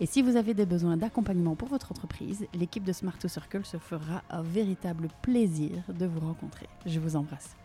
B: Et si vous avez des besoins d'accompagnement pour votre entreprise, l'équipe de Smart Circle se fera un véritable plaisir de vous rencontrer. Je vous embrasse.